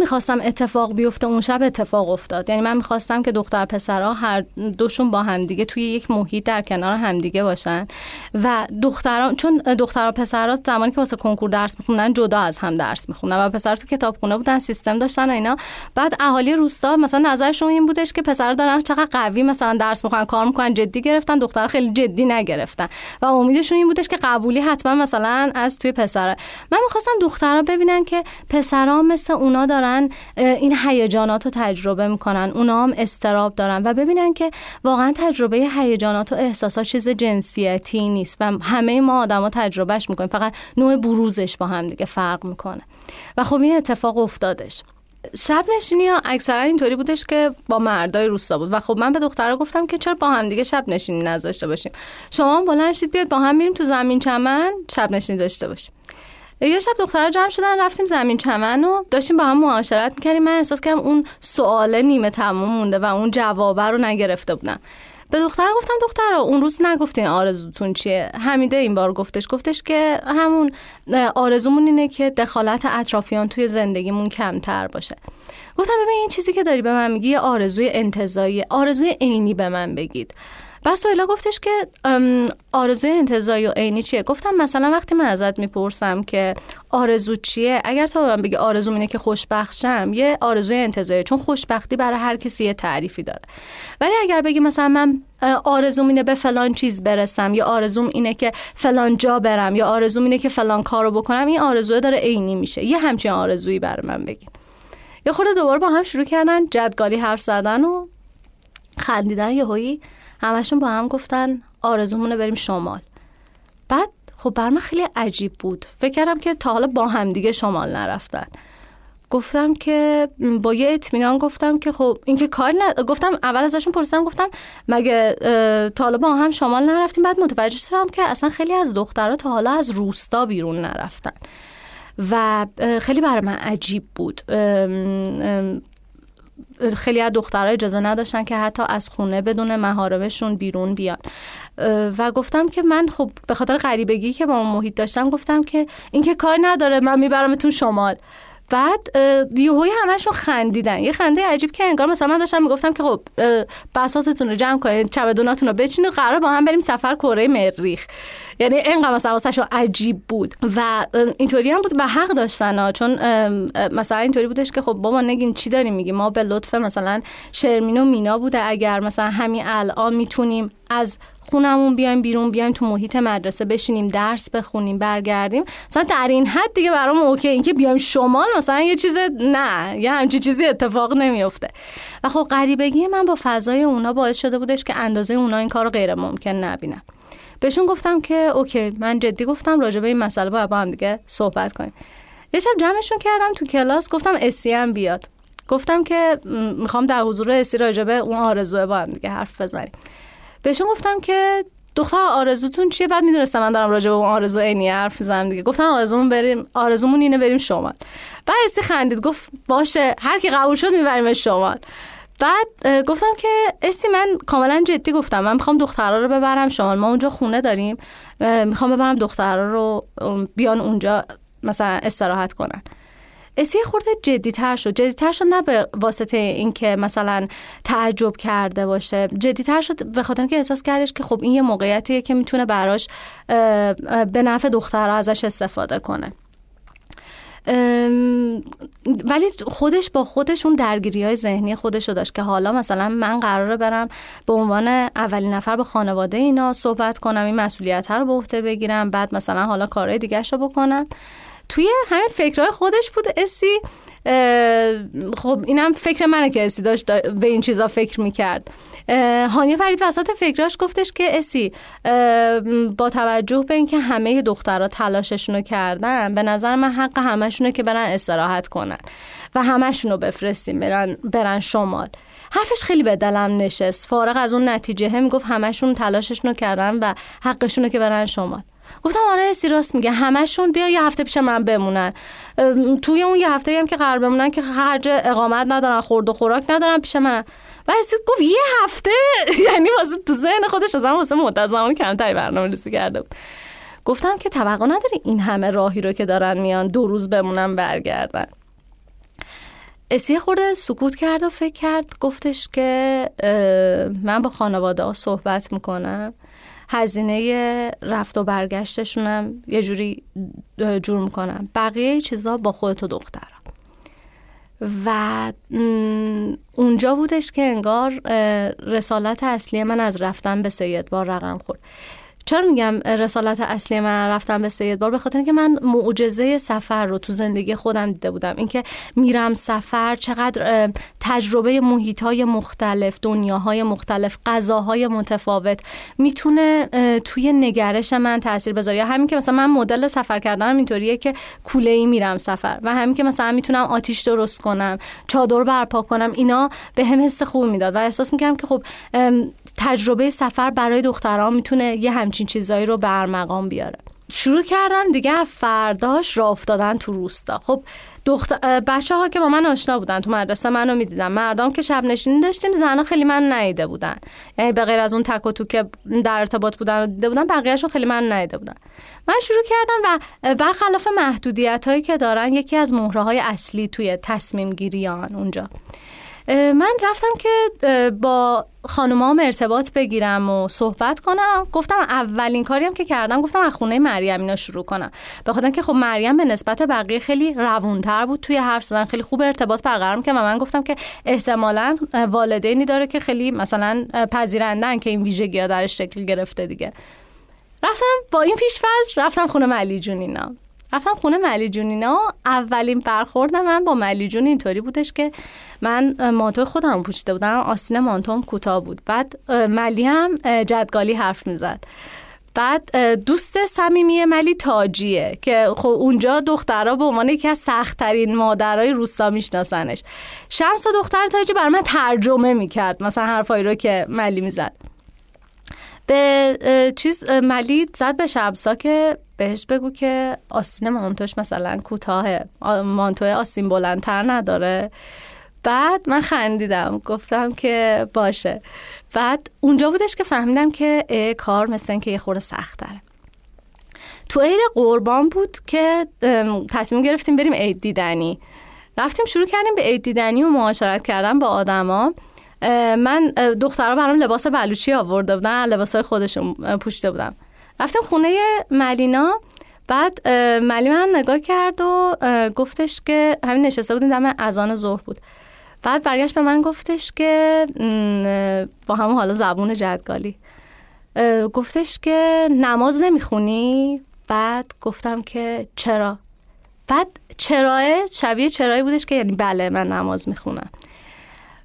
چیزی که می‌خواستم اتفاق بیفته اون شب اتفاق افتاد. یعنی من می‌خواستم که دختر پسرها هر دوشون با همدیگه توی یک محیط در کنار همدیگه باشن. و دختران چون دخترها پسرها زمانی که واسه کنکور درس میخوندن جدا از هم درس میخوندن و پسر تو کتابخونه بودن سیستم داشتن و اینا. بعد اهالی روستا مثلا نظرشون این بودش که پسرها دارن چقدر قوی مثلا درس می‌خوان کار می‌کنن جدی گرفتن دخترها خیلی جدی نگرفتن. و امیدشون این بودش که قبولی حتما مثلا از توی پسر من می‌خواستم دخترها ببینن که پسرها مثل اونا دارن این هیجانات رو تجربه می‌کنن اونا هم استراب دارن و ببینن که واقعا تجربه هیجانات و احساسات چیز جنسیتی و همه ما آدما تجربهش می‌کنیم. فقط نوع بروزش با هم دیگه فرق می‌کنه. و خب این اتفاق افتادش. شب نشینی ها اکثرا اینطوری بودش که با مردای روستا بود. و خب من به دخترها گفتم که چرا با هم دیگه شب نشینی نذاشته باشیم. شما بلند شید بیاد با هم میریم تو زمین چمن شب نشینی داشته باشیم. یه شب دخترها جمع شدن رفتیم زمین چمن و داشتیم با هم معاشرت می‌کردیم. من احساس کردم اون سوال نیمه تموم مونده و اون جوابه رو نگرفته بودم. به دختر گفتم دختر اون روز نگفتین آرزوتون چیه؟ حمیده این بار گفتش گفتش که همون آرزومون اینه که دخالت اطرافیان توی زندگیمون کمتر باشه. گفتم ببین این چیزی که داری به من میگی آرزوی انتظایی آرزوی عینی به من بگید. بس سایلا گفتش که آرزوی انتظایی و عینی چیه؟ گفتم مثلا وقتی من ازت می‌پرسم که آرزو چیه اگر تا من بگی آرزو اینه که خوشبختشم یه آرزوی انتظایی چون خوشبختی برای هر کسی یه تعریفی داره. ولی اگر بگی مثلا من آرزوم اینه به فلان چیز برسم یا آرزوم اینه که فلان جا برم یا آرزوم اینه که فلان کارو بکنم این آرزو داره عینی میشه. یه همچین آرزویی برای من بگین یه خورده دوباره با هم شروع کردن جدگالی حرف زدن و خندیدن یهویی. همشون با هم گفتن آرزومونه بریم شمال. بعد خب بر من خیلی عجیب بود. فکر کردم که تا حالا با هم دیگه شمال نرفتن. گفتم که با یه اطمینان گفتم که خب این که کار ن... گفتم اول ازشون پرسیدم گفتم مگه تا با هم شمال نرفتیم؟ بعد متوجه شدم که اصلا خیلی از دخترها تا حالا از روستا بیرون نرفتن. و خیلی برای من عجیب بود. خیلی از دخترها اجازه نداشتن که حتی از خونه بدون مهارمشون بیرون بیان. و گفتم که من خب به خاطر غریبگی که با اون محیط داشتم گفتم که این که کار نداره من میبرمتون شمال. بعد یهوی همشون خندیدن. یه خنده عجیب که انگار مثلا من داشتم می‌گفتم که خب بساتتون رو جمع کنید چمدوناتون رو بچینید قرار با هم بریم سفر کره مریخ. یعنی اینقدر مثلا واسه عجیب بود. و اینطوری هم بود و حق داشتن ها. چون مثلا اینطوری بودش که خب بابا نگین چی داری میگی؟ ما به لطف مثلا شرمین و مینا بوده. اگر مثلا همین الان می‌تونیم از خونمون بیایم بیرون بیایم تو محیط مدرسه بشینیم درس بخونیم برگردیم. مثلا در این حد دیگه برام OK. اینکه بیایم شمال مثلا یه چیز نه یه همچی چیزی اتفاق نمیفته. و خب غریبگی من با فضای اونا باعث شده بودش که اندازه اونا این کار رو غیر ممکن نبینم. بهشون گفتم که OK من جدی گفتم راجع به این مسئله باید با هم دیگه صحبت کنیم. یه شب جمعشون کردم تو کلاس گفتم اسی هم بیاد. گفتم که می‌خوام در حضور اسی راجع به اون آرزوه با هم دیگه حرف بزنیم. بهشون گفتم که دختر آرزوتون چیه؟ بعد می‌دونستم من دارم راجع به اون آرزو عینی حرف می‌زنم دیگه. گفتم آرزومون بریم آرزومون اینه بریم شمال. بعد اسی خندید. گفت باشه هر کی قبول شد می‌بریم شمال. بعد گفتم که اسی من کاملا جدی گفتم. من می‌خوام دخترها رو ببرم شمال. ما اونجا خونه داریم. می‌خوام ببرم دخترها رو بیان اونجا مثلا استراحت کنن. اسی خورده جدی تر شد. جدی تر شد نه به واسطه اینکه مثلا تعجب کرده باشه. جدی تر شد به خاطر که احساس کردش که خب این یه موقعیتیه که می‌تونه براش به نفع دخترها ازش استفاده کنه. ولی خودش با خودش اون درگیری های ذهنی خودش رو داشت که حالا مثلا من قراره برم به عنوان اولین نفر به خانواده اینا صحبت کنم این مسئولیت رو به عهده بگیرم بعد مثلا حالا کارهای دیگه رو بکنم. توی همین فکرهای خودش بود اسی خب اینم فکر منه که اسی داشت به این چیزا فکر می‌کرد. هانیه فرید وسط فکراش گفتش که اسی با توجه به اینکه همه دخترها تلاششونو کردن به نظر من حق همشونه که برن استراحت کنن و همشونو بفرستیم برن, برن شمال. حرفش خیلی به دلم نشست. فارغ از اون نتیجه هم گفت همشون تلاششونو کردن و حقشونو که برن شمال. گفتم آره اسی راست میگه. همشون بیا یه هفته پیش من بمونن. توی اون یه هفته هم که قرار بمونن که خرج اقامت ندارن خورد و خوراک ندارن پیش من. و اسید گفت یه هفته؟ یعنی واسه تو ذهن خودش از واسه مدت زمان کمتری برنامه ریزی کرده بود. گفتم که توقع نداری این همه راهی رو که دارن میان دو روز بمونن برگردن. اسی خورده سکوت کرد و فکر کرد. گفتش که من با خانواده ها صحبت می‌کنم. هزینه رفت و برگشتشونم یه جوری جور می‌کنم بقیه چیزا با خودت و دخترم و اونجا بودش که انگار رسالت اصلی من از رفتن به سید بار رقم خورد. چرا میگم رسالت اصلی من رفتم به سید بار؟ به خاطر اینکه من معجزه سفر رو تو زندگی خودم دیده بودم. اینکه میرم سفر چقدر تجربه محیط های مختلف دنیاهای مختلف غذاهای متفاوت می‌تونه توی نگرش من تاثیر بذاره. همین که مثلا من مدل سفر کردنم اینطوریه که کوله ای میرم سفر. و همین که مثلا می‌تونم آتیش درست کنم چادر برپا کنم اینا به هم حس خوب می‌داد. و احساس می‌کنم که خب تجربه سفر برای دختران می‌تونه یه همچین چیزایی رو برمقام بیاره. شروع کردم دیگه فرداش را افتادن تو روستا. خب دختر بچه ها که با من آشنا بودن تو مدرسه منو می‌دیدن. مردم که شب نشینی داشتیم زنها خیلی من نیده بودن. یعنی به غیر از اون تک و تو که در ارتباط بودن و دیده بودن بقیهشون خیلی من نیده بودن. من شروع کردم و برخلاف محدودیت هایی که دارن یکی از مهره های اصلی توی تصمیم گیریان اونجا. من رفتم که با خانومام ارتباط بگیرم و صحبت کنم. گفتم اولین کاریم که کردم گفتم از خونه مریم اینا شروع کنم. به خاطر که خب مریم به نسبت بقیه خیلی روونتر بود توی حرف زدن خیلی خوب ارتباط برقرار که و من گفتم که احتمالا والدینی داره که خیلی مثلا پذیرندن که این ویژگی ها درش شکل گرفته دیگه. رفتم با این پیش رفتم خونه ملی جونینا رفتم خونه ملی جونینا اولین برخورد من با ملی جون اینطوری بودش که من مانتو خودم پوشیده بودم. آستین مانتوم کوتاه بود. بعد ملی هم جدگالی حرف می‌زد. بعد دوست صمیمی ملی تاجیه که خب اونجا دخترها به عنوان یکی از سختترین مادرای روستا میشناسنش. شمس و دختر تاجی بر من ترجمه می‌کرد مثلا حرفایی رو که ملی می‌زد. به چیز ملی زد به شمسا که بهش بگو که آستین مانتوش مثلا کوتاه مانتو آستین بلندتر نداره. بعد من خندیدم گفتم که باشه. بعد اونجا بودش که فهمیدم که کار مثل که یه خورده سخت داره تو عید قربان بود که تصمیم گرفتیم بریم عید دیدنی. رفتیم شروع کردیم به عید دیدنی و معاشرت کردن با آدما. من دخترها برام لباس بلوچی آورده بودن لباسای خودشون پوشیده بودم رفتم خونه ملینا بعد ملی من نگاه کرد و گفتش که همین نشسته بودیم دم اذان ظهر بود. بعد برگشت به من گفتش که با همون حالا زبون جدگالی. گفتش که نماز نمی‌خونی؟ بعد گفتم که چرا؟ بعد چراه شبیه چرایی بودش که یعنی بله من نماز می‌خونم.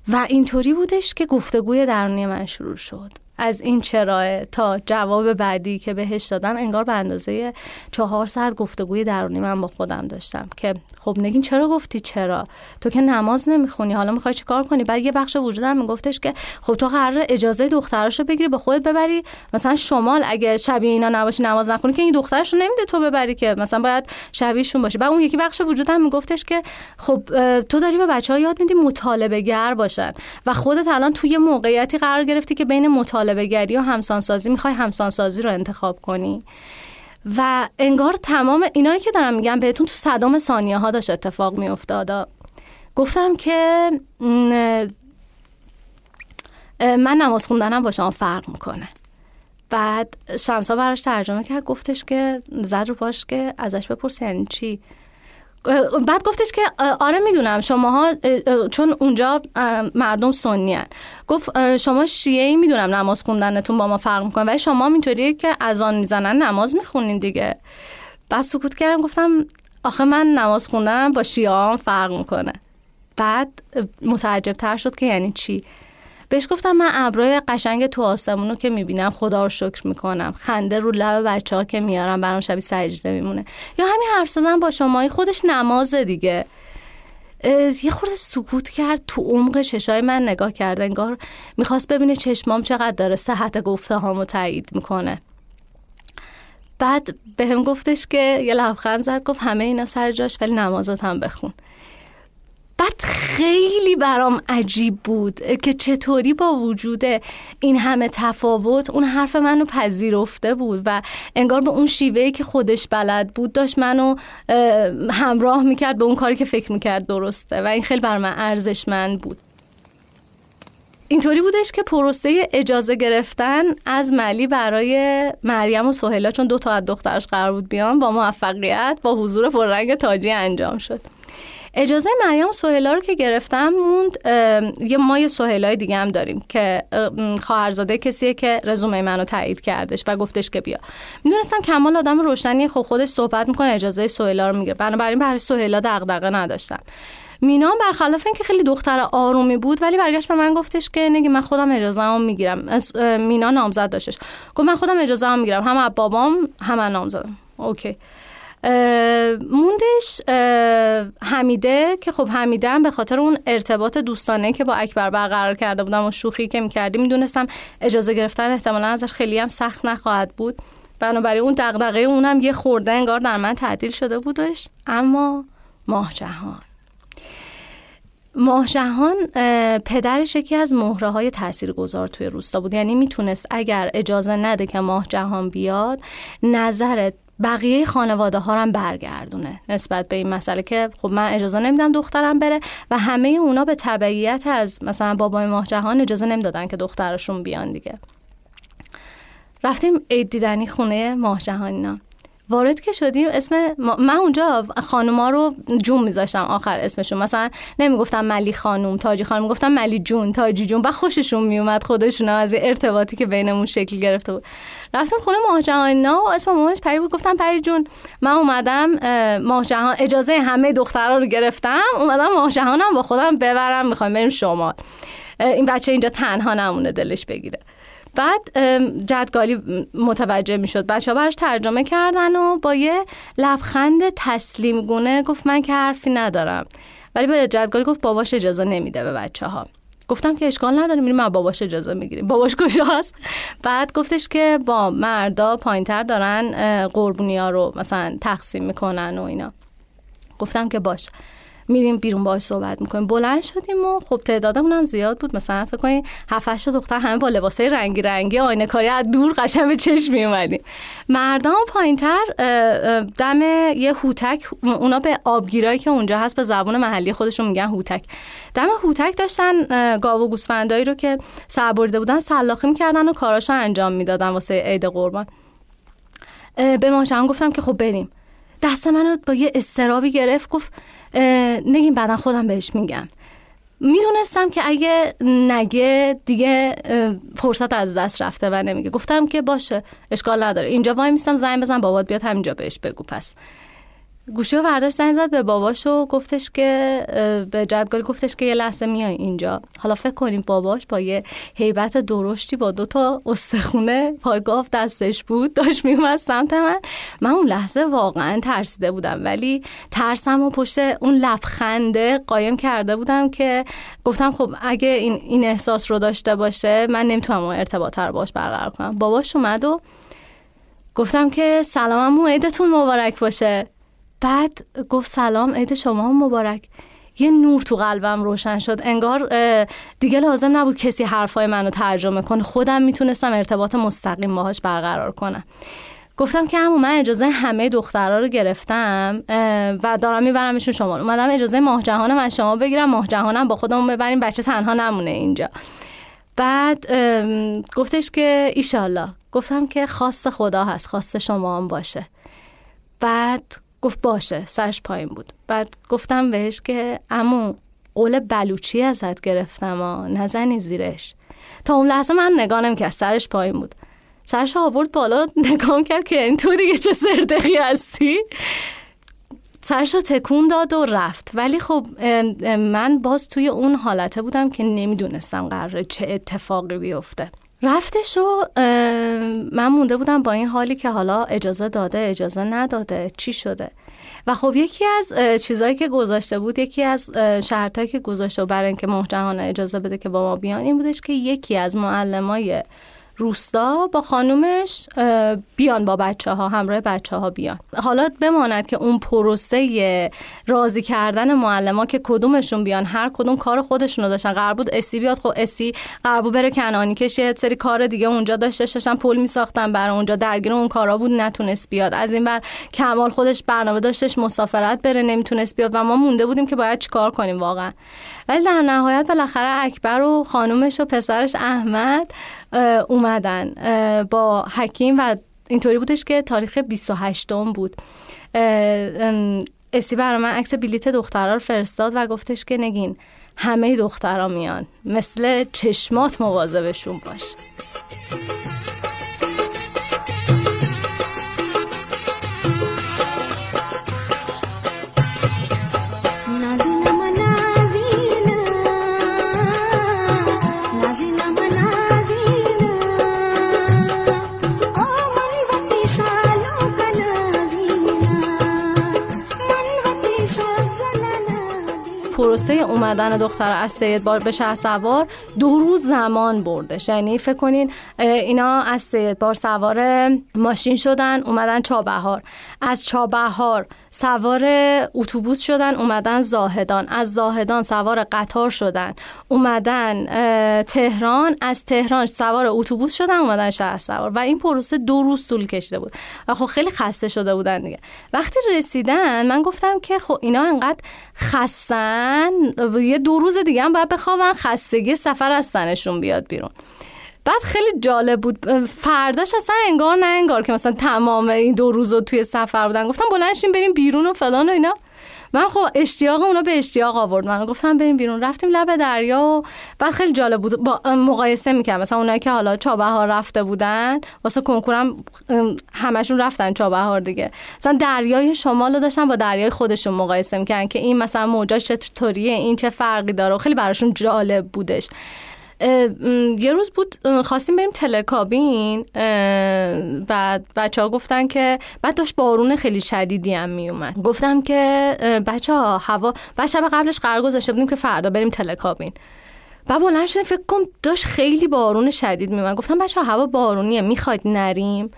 و اینطوری بودش که گفتگوی درونی من شروع شد. از این چرا تا جواب بعدی که بهش دادم انگار به اندازه چهار ساعت گفتگوی درونی من با خودم داشتم که خب نگین چرا گفتی چرا؟ تو که نماز نمی‌خونی حالا می‌خوای کار کنی؟ بعد یه بخش وجودم میگفتش که خب تو قرار اجازه دختراشو بگیری به خودت ببری. مثلا شمال اگه شبیه اینا نباشی نماز نخونی که این دخترشو نمیده تو ببری که مثلا باید شبیهشون باشه. بعد اون یکی بخش وجودم میگفتش که خب تو داری به بچه ها یاد میدی مطالبه گر باشن و خودت الان توی موقعیتی قرار گرفتی که بین مطالبه گری و همسانسازی می‌خوای همسانسازی رو انتخاب کنی. و انگار تمام اینایی که دارم میگم بهتون تو صدام ثانیه ها داشت اتفاق میافتاد. گفتم که من نماز خوندنم با شما فرق می‌کنه. بعد شمسا براش ترجمه کرد گفتش که زد رو باش که ازش بپرس یعنی چی؟ بعد گفتش که آره می‌دونم شماها چون اونجا مردم سنی هن. گفت شما شیعه ای می‌دونم نماز خوندنتون با ما فرق می‌کنه ولی شما اینطوریه که اذان می‌زنن نماز می‌خونین دیگه. بعد سکوت کردم گفتم آخه من نماز خوندنم با شیعه فرق می‌کنه. بعد متعجب تر شد که یعنی چی؟ بهش گفتم من ابرای قشنگ تو آسمون رو که می‌بینم خدا رو شکر می‌کنم. خنده رو لب بچه ها که میارم برام شبیه سجده میمونه. یا همین حرف زدن با شما خودش نمازه دیگه. یه خورده سکوت کرد تو عمق چشای من نگاه کرد انگار می‌خواست ببینه چشمام چقدر داره صحت گفته هامو تایید می‌کنه. بعد به هم گفتش که یه لبخند زد گفت همه اینا سر جاش ولی نمازت هم بخون. بعد خیلی برام عجیب بود که چطوری با وجود این همه تفاوت اون حرف منو پذیرفته بود و انگار به اون شیوهی که خودش بلد بود داشت منو همراه می‌کرد به اون کاری که فکر می‌کرد درسته و این خیلی بر من ارزشمند بود. اینطوری بودش که پروسه اجازه گرفتن از ملی برای مریم و سهیلا چون دو تا از دخترش قرار بود بیان با موفقیت با حضور پررنگ تاجی انجام شد. اجازه مریم و سهیلا رو که گرفتم موند یه ما یه سهیلای دیگه هم داریم که خواهرزاده کسیه که رزومه منو تایید کردش و گفتش که بیا. می‌دونستم کمال آدم روشنی خب خودش صحبت می‌کنه اجازه سهیلا رو می‌گیره. بنابراین برای سهیلا دغدغه نداشتم مینا برخلاف اینکه خیلی دختر آرومی بود ولی برگشت به من گفتش که نگی من خودم اجازه هم می‌گیرم مینا نامزد داشتش. گفت من خودم اجازه هم می‌گیرم. هم از بابام هم از نامزدم. اوکی. موندش حمیده که خب حمیده هم به خاطر اون ارتباط دوستانه که با اکبر برقرار کرده بودم و شوخی که می‌کردیم می‌دونستم اجازه گرفتن احتمالا ازش خیلی هم سخت نخواهد بود. بنابراین اون دغدغه اونم یه خورده انگار در من تعدیل شده بودش. اما ماه جهان. ماه جهان پدرش یکی از مهره های تأثیر گذار توی روستا بود. یعنی می‌تونست اگر اجازه نده که ماه جهان بیاد نظر بقیه خانواده ها هم برگردونه نسبت به این مسئله که خب من اجازه نمیدم دخترم بره و همه اونا به تبعیت از مثلا بابای ماه جهان اجازه نمی‌دادن که دخترشون بیان دیگه. رفتیم عید دیدنی خونه ماه جهانینا وارد که شدیم اسم من اونجا خانوما رو جون میذاشتم آخر اسمشون. مثلا نمی‌گفتم ملی خانوم تاجی خانوم گفتم ملی جون تاجی جون. و خوششون میومد خودشون از ارتباطی که بینمون شکل گرفته بود. رفتم خونه ماه جهانا و اسم مامانش پری بود. گفتم پری جون من اومدم ماه جهان اجازه همه دخترها رو گرفتم. اومدم ماه جهانم با خودم ببرم می‌خوام بریم شما این بچه اینجا تنها نمونه دلش بگیره. بعد جدگالی متوجه می‌شد. بچه براش ترجمه کردن و با یه لبخند تسلیم گونه گفت من که حرفی ندارم. ولی با جدگالی گفت باباش اجازه نمیده به بچه ها گفتم که اشکال نداره میریم ما باباش اجازه می‌گیریم باباش کجاست؟ بعد گفتش که با مردا پایینتر دارن قربونی ها رو مثلا تقسیم می‌کنن و اینا. گفتم که باش. میریم بیرون باش صحبت می‌کنیم. بلند شدیم و خب تعدادمون هم زیاد بود. مثلا فکر کنید 7 دختر همه با لباسای رنگی رنگی آینه کاری از دور قشنگ به چشم می اومدیم مردم پایینتر دم یه هوتک اونا به آبگیرایی که اونجا هست به زبان محلی خودشون میگن هوتک. دم هوتک داشتن گاو و گوسفندایی رو که سربریده بودن سلاخی می‌کردن و کاراشو انجام می‌دادن واسه عید قربان. به ماشم گفتم که خب بریم. دست منو با یه استرابی گرفت گفت نگیم بعدا خودم بهش میگم. می‌دونستم که اگه نگه دیگه فرصت از دست رفته و نمیگه. گفتم که باشه اشکال نداره. اینجا وای میستم زنگ بزن بابات بیاد همینجا بهش بگو. پس گوشی و ورداش زنگ زد به باباش و گفتش که به جدگاری گفتش که یه لحظه میای اینجا. حالا فکر کنیم باباش با یه حیبت درشتی با دو تا استخونه پایگاه دستش بود داشت میومد سمت من. من اون لحظه واقعا ترسیده بودم ولی ترسم و پشت اون لبخنده قایم کرده بودم که گفتم خب اگه این, این احساس رو داشته باشه من نمی‌تونم اون ارتباط رو باش برقرار کنم. باباش اومد و گفتم که سلامم عیدتون مبارک باشه. بعد گفت سلام عید شما هم مبارک. یه نور تو قلبم روشن شد. انگار دیگه لازم نبود کسی حرفای منو ترجمه کنه. خودم می‌تونستم ارتباط مستقیم باهاش برقرار کنم. گفتم که همون من اجازه همه دخترها رو گرفتم و دارم میبرمشون شما اومدم اجازه ماه جهانم از شما بگیرم. ماه جهانم با خودمون ببریم. بچه تنها نمونه اینجا. بعد گفتش که ایشالله گفتم که خواست خدا هست. خواست شما هم باشه. بعد گفت باشه سرش پایین بود. بعد گفتم بهش که امو قول بلوچی ازت گرفتم و نزنی زیرش. تا اون لحظه من نگاه که سرش پایین بود. سرش آورد بالا نگاه کرد که این تو دیگه چه سردقی هستی؟ سرش تکون داد و رفت. ولی خب من باز توی اون حالته بودم که نمی‌دونستم قراره چه اتفاقی بیفته. رفتش و من مونده بودم با این حالی که حالا اجازه داده اجازه نداده چی شده. و خب یکی از چیزهایی که گذاشته بود یکی از شرطهایی که گذاشته برای اینکه محجهان اجازه بده که با ما بیان این بودش که یکی از معلمای روستا با خانومش بیان با بچه ها همراه بچه ها بیان. حالا بماند که اون پروسه راضی کردن معلم که کدومشون بیان هر کدوم کار خودشون رو داشتن. قرار بود اسی بیاد خب اسی قرار بود بره کنانی کشی سری کار دیگه اونجا داشته داشتن پل می ساختن برای اونجا. درگیر اون کارا بود نتونست بیاد. از این بر کمال خودش برنامه داشتش مسافرت بره نمی‌تونست بیاد و ما مونده بودیم که باید چیکار کنیم واقعا. ولی در نهایت بالاخره اکبر و خانومش و پسرش احمد اومدن با حکیم و اینطوری بودش که تاریخ 28 بود. اسی برای من عکس بلیت دخترها رو فرستاد و گفتش که نگین همه دخترها میان. مثل چشمات مواظبشون باش. پروسه اومدن دختر از سید بار به شهر سوار دو روز زمان بردش. یعنی فکر کنین اینا از سید بار سوار ماشین شدن اومدن چابهار. از چابهار سوار اتوبوس شدن اومدن زاهدان. از زاهدان سوار قطار شدن. اومدن تهران. از تهران سوار اتوبوس شدن اومدن شهر سوار. و این پروسه دو روز طول کشیده بود. و خب خیلی خسته شده بودن دیگه. وقتی رسیدن من گفتم که خب اینا انقدر خستن. یه دو روز دیگه هم باید بخوابن. خستگی سفر از تنشون بیاد بیرون. بعد خیلی جالب بود. فرداش اصلا انگار نه انگار که مثلا تمام این دو روز رو توی سفر بودن. گفتم بلنشیم بریم بیرون و فلان و اینا. من خب اشتیاق اونا به اشتیاق آورد. من گفتم بریم بیرون. رفتیم لب دریا و بعد خیلی جالب بود. با مقایسه می‌کنم مثلا اونایی که حالا چابهار رفته بودن واسه کنکورم همشون رفتن چابهار دیگه. مثلا دریای شمال داشتن با دریای خودشون مقایسه می‌کنن که این مثلا موجاش چطوریه این چه فرقی داره و خیلی براشون جالب بودش. یه روز بود خواستیم بریم تلکابین بعد بچه ها گفتن که بعد داشت بارون خیلی شدیدی هم می اومد گفتم که بچه ها هوا بعد شب قبلش قرار گذاشته بودیم که فردا بریم تلکابین بعد بلند شدیم فکر کنم داشت خیلی بارون شدید میومد گفتم بچه ها هوا بارونیه می‌خواید نریم؟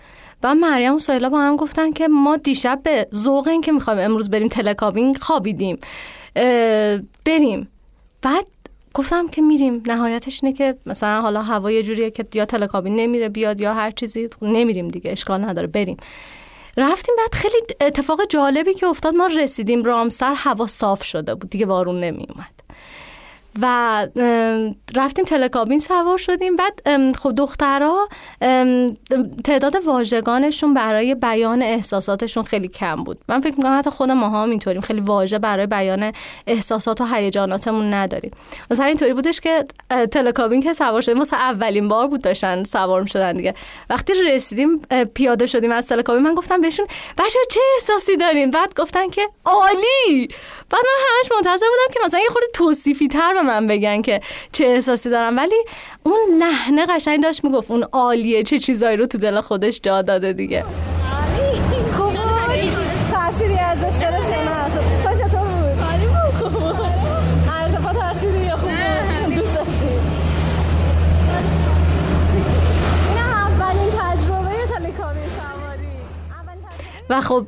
و مریم و سایلا با هم گفتن که ما دیشب به ذوق این که می‌خوایم امروز بریم تلکابین خوابیدیم. بریم. بعد گفتم که میریم. نهایتش اینه که مثلا حالا هوا یه جوریه که یا تلکابین نمیره بیاد یا هر چیزی. نمیریم دیگه اشکال نداره بریم. رفتیم بعد خیلی اتفاق جالبی که افتاد ما رسیدیم رامسر هوا صاف شده بود. دیگه بارون نمیومد و رفتیم تلکابین سوار شدیم. بعد خب دخترها تعداد واژگانشون برای بیان احساساتشون خیلی کم بود. من فکر می‌کنم حتی خود ماها هم اینطوریم. خیلی واژه برای بیان احساسات و هیجاناتمون نداریم. مثلا اینطوری بودش که تلکابین که سوار شدیم مثلا اولین بار بود داشتن سوار شدن دیگه. وقتی رسیدیم پیاده شدیم از تلکابین من گفتم بهشون بچه چه احساسی دارین؟ بعد گفتن که عالی! بعد من همش منتظر بودم که مثلا یه خورده توصیفی تر به من بگن که چه احساسی دارم. ولی اون لحنه قشنگ داشت می‌گفت اون عالیه چه چیزایی رو تو دل خودش جا داده دیگه. و خب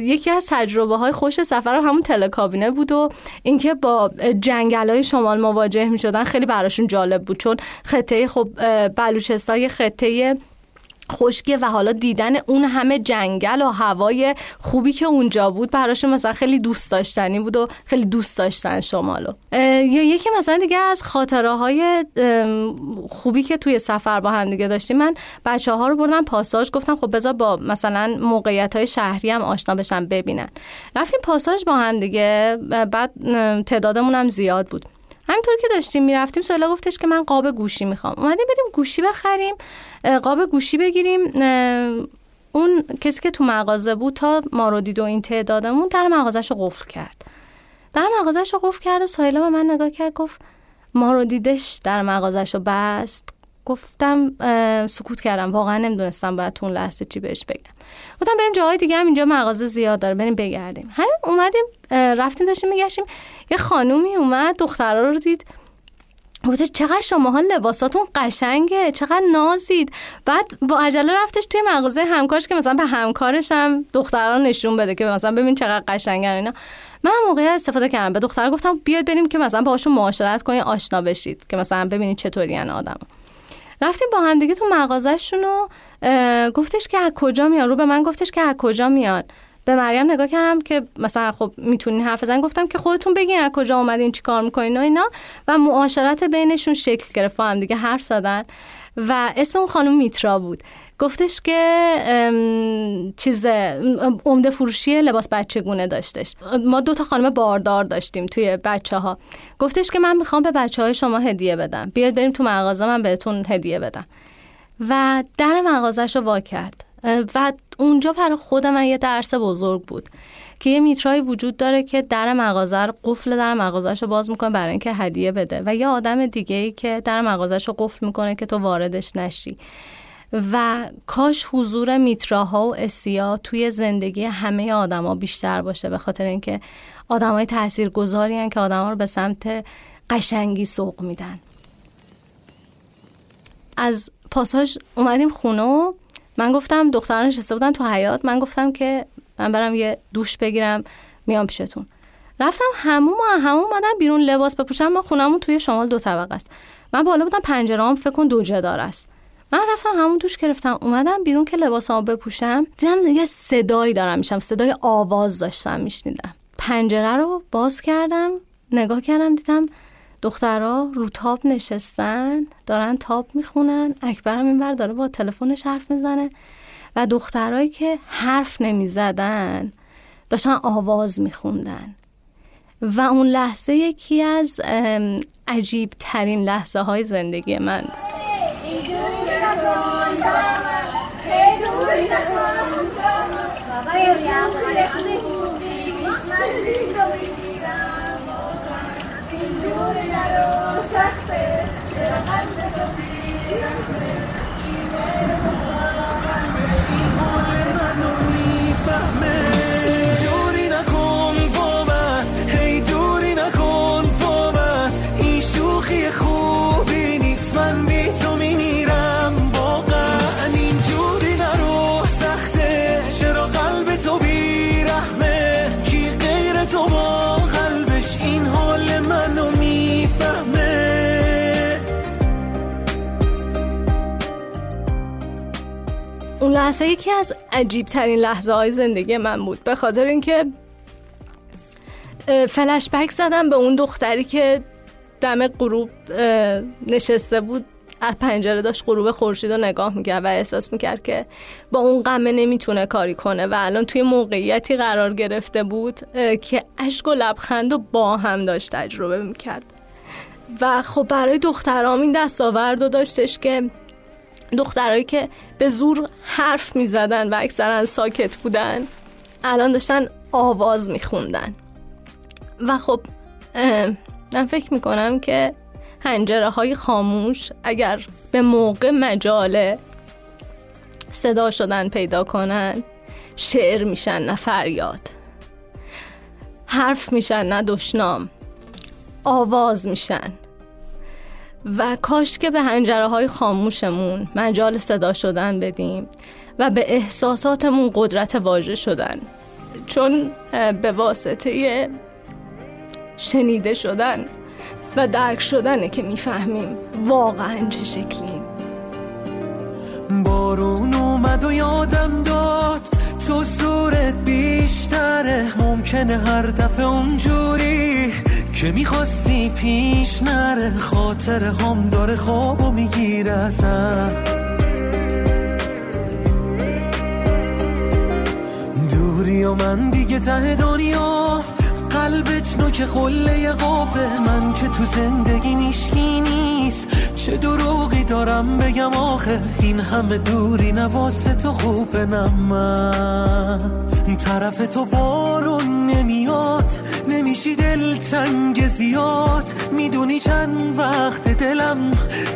یکی از تجربه های خوش سفر همون تلکابینه بود و اینکه با جنگل های شمال مواجه می شدن خیلی براشون جالب بود. چون خطه خب بلوچستان خطه خشکیه و حالا دیدن اون همه جنگل و هوای خوبی که اونجا بود براشون مثلا خیلی دوست داشتنی بود و خیلی دوست داشتن شمالو یا یکی مثلا دیگه از خاطره های خوبی که توی سفر با هم دیگه داشتیم من بچه ها رو بردم پاساژ گفتم خب بذار با مثلا موقعیت های شهری هم آشنا بشن ببینن. رفتیم پاساژ با هم دیگه بعد تعدادمون هم زیاد بود. همینطور که داشتیم می‌رفتیم سولا گفتش که من قاب گوشی می‌خوام. اومدیم بریم گوشی بخریم قاب گوشی بگیریم اون کسی که تو مغازه بود تا ما رو دید و این تعدادمون در مغازش رو قفل کرد. در مغازش رو قفل کرد سایلا به من نگاه کرد گفت ما رو دیدش در مغازش رو بست. گفتم سکوت کردم. واقعا نمی‌دونستم باید تو لحظه چی بهش بگم. گفتم بریم جاهای دیگه هم اینجا مغازه زیاد داره بریم بگردیم. همین اومدیم رفتیم داشتیم میگشتیم. یه خانومی اومد دخترها رو دید. گفتش چقدر شماها لباساتون قشنگه چقدر نازید. بعد با عجله رفتش توی مغازه همکارش که مثلا به همکارش هم دختران نشون بده که مثلا ببین چقدر قشنگن اینا. من موقع استفاده کردم. به دختر گفتم بیاید بریم که مثلا باهاشون معاشرت کنید آشنا بشید. که مثلا ببینید چطوری آدم. رفتیم با هم دیگه تو مغازهشون و گفتش که از کجا میاد؟ رو به من گفتش که از کجا میاد. به مریم نگاه کردم که مثلا خب می‌تونین حرف بزنین. گفتم که خودتون بگین از کجا اومدین چی کار می‌کنین و اینا. و معاشرت بینشون شکل گرفت. هم دیگه حرف زدن. و اسم اون خانم میترا بود. گفتش که چیز عمده فروشی لباس بچگونه داشتش. ما دو تا خانم باردار داشتیم توی بچه ها گفتش که من می‌خوام به بچه های شما هدیه بدم. بیاید بریم تو مغازه من بهتون هدیه بدم. و در مغازش رو وا کرد. و اونجا برای خود من یه درس بزرگ بود که یه میترایی وجود داره که در مغازه رو قفل در مغازش رو باز می‌کنه برای اینکه هدیه بده. و یه آدم دیگه ای که در مغازش رو قفل می‌کنه که تو واردش نشی. و کاش حضور میتراها و اسیا توی زندگی همه آدما بیشتر باشه به خاطر اینکه آدمای تاثیرگذاری که آدما رو به سمت قشنگی سوق میدن. از پاساژ اومدیم خونه من گفتم دختران نشسته بودن تو حیات من گفتم که من برم یه دوش بگیرم میام پیشتون. رفتم هموم و هموم اومدم بیرون لباس بپوشم ما خونمون توی شمال دو طبقه است. من بالا بودم پنجره فکر کن دو جدار است. من رفتم همون دوش گرفتم اومدم بیرون که لباسامو بپوشم. دیدم یه صدایی دارم میشم صدای آواز داشتم میشنیدم. پنجره رو باز کردم نگاه کردم دیدم دخترها رو تاب نشستن دارن تاب می‌خونن. اکبرم اینور داره با تلفنش حرف می‌زنه و دخترهایی که حرف نمی‌زدن داشتن آواز میخوندن. و اون لحظه یکی از عجیب ترین لحظه های زندگی من بود. Sache, der Hand des Obliegen. لحظه یکی از عجیب ترین لحظه های زندگی من بود. به خاطر اینکه فلش بک زدم به اون دختری که دم غروب نشسته بود. از پنجره داشت غروب خورشید رو نگاه می‌کرد و احساس می‌کرد که با اون قمه نمی‌تونه کاری کنه و الان توی موقعیتی قرار گرفته بود که اشک و لبخند و با هم داشت تجربه می‌کرد. و خب برای دخترام این دستاورد رو داشتش که دخترهایی که به زور حرف می زدن و اکثرا ساکت بودن الان داشتن آواز می خوندن و خب من فکر می کنم که هنجره های خاموش اگر به موقع مجاله صدا شدن پیدا کنن شعر میشن نه فریاد. حرف میشن نه دشنام. آواز میشن. و کاش که به هنجره های خاموشمون مجال صدا شدن بدیم و به احساساتمون قدرت واژه شدن. چون به واسطه شنیده شدن و درک شدنه که می‌فهمیم واقعا چه شکلیم. بارون اومد و یادم داد تو صورت بیشتره. ممکنه هر دفعه اونجوری که می‌خواستی پیش نره خاطر هم داره خواب و می‌گیره ازم دوری و من دیگه ته دنیا قلبت نوک قله قابه من که تو زندگی میشکی نیست چه دروغی دارم بگم آخه؟ این همه دوری نواسه تو خوبه من. طرف تو نمیاد نمیشی دل تنگ زیاد می‌دونی چند وقت دلم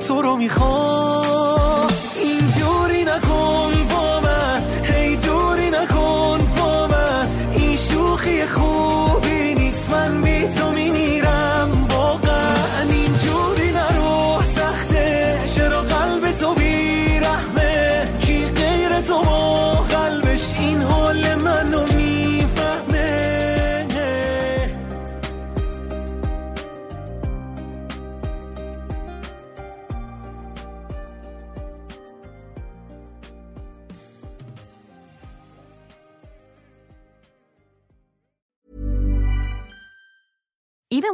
تو رو می‌خواد. اینجوری نکن با من هی دوری نکن با من. این شوخی خوبی نیست من بی تو میمیرم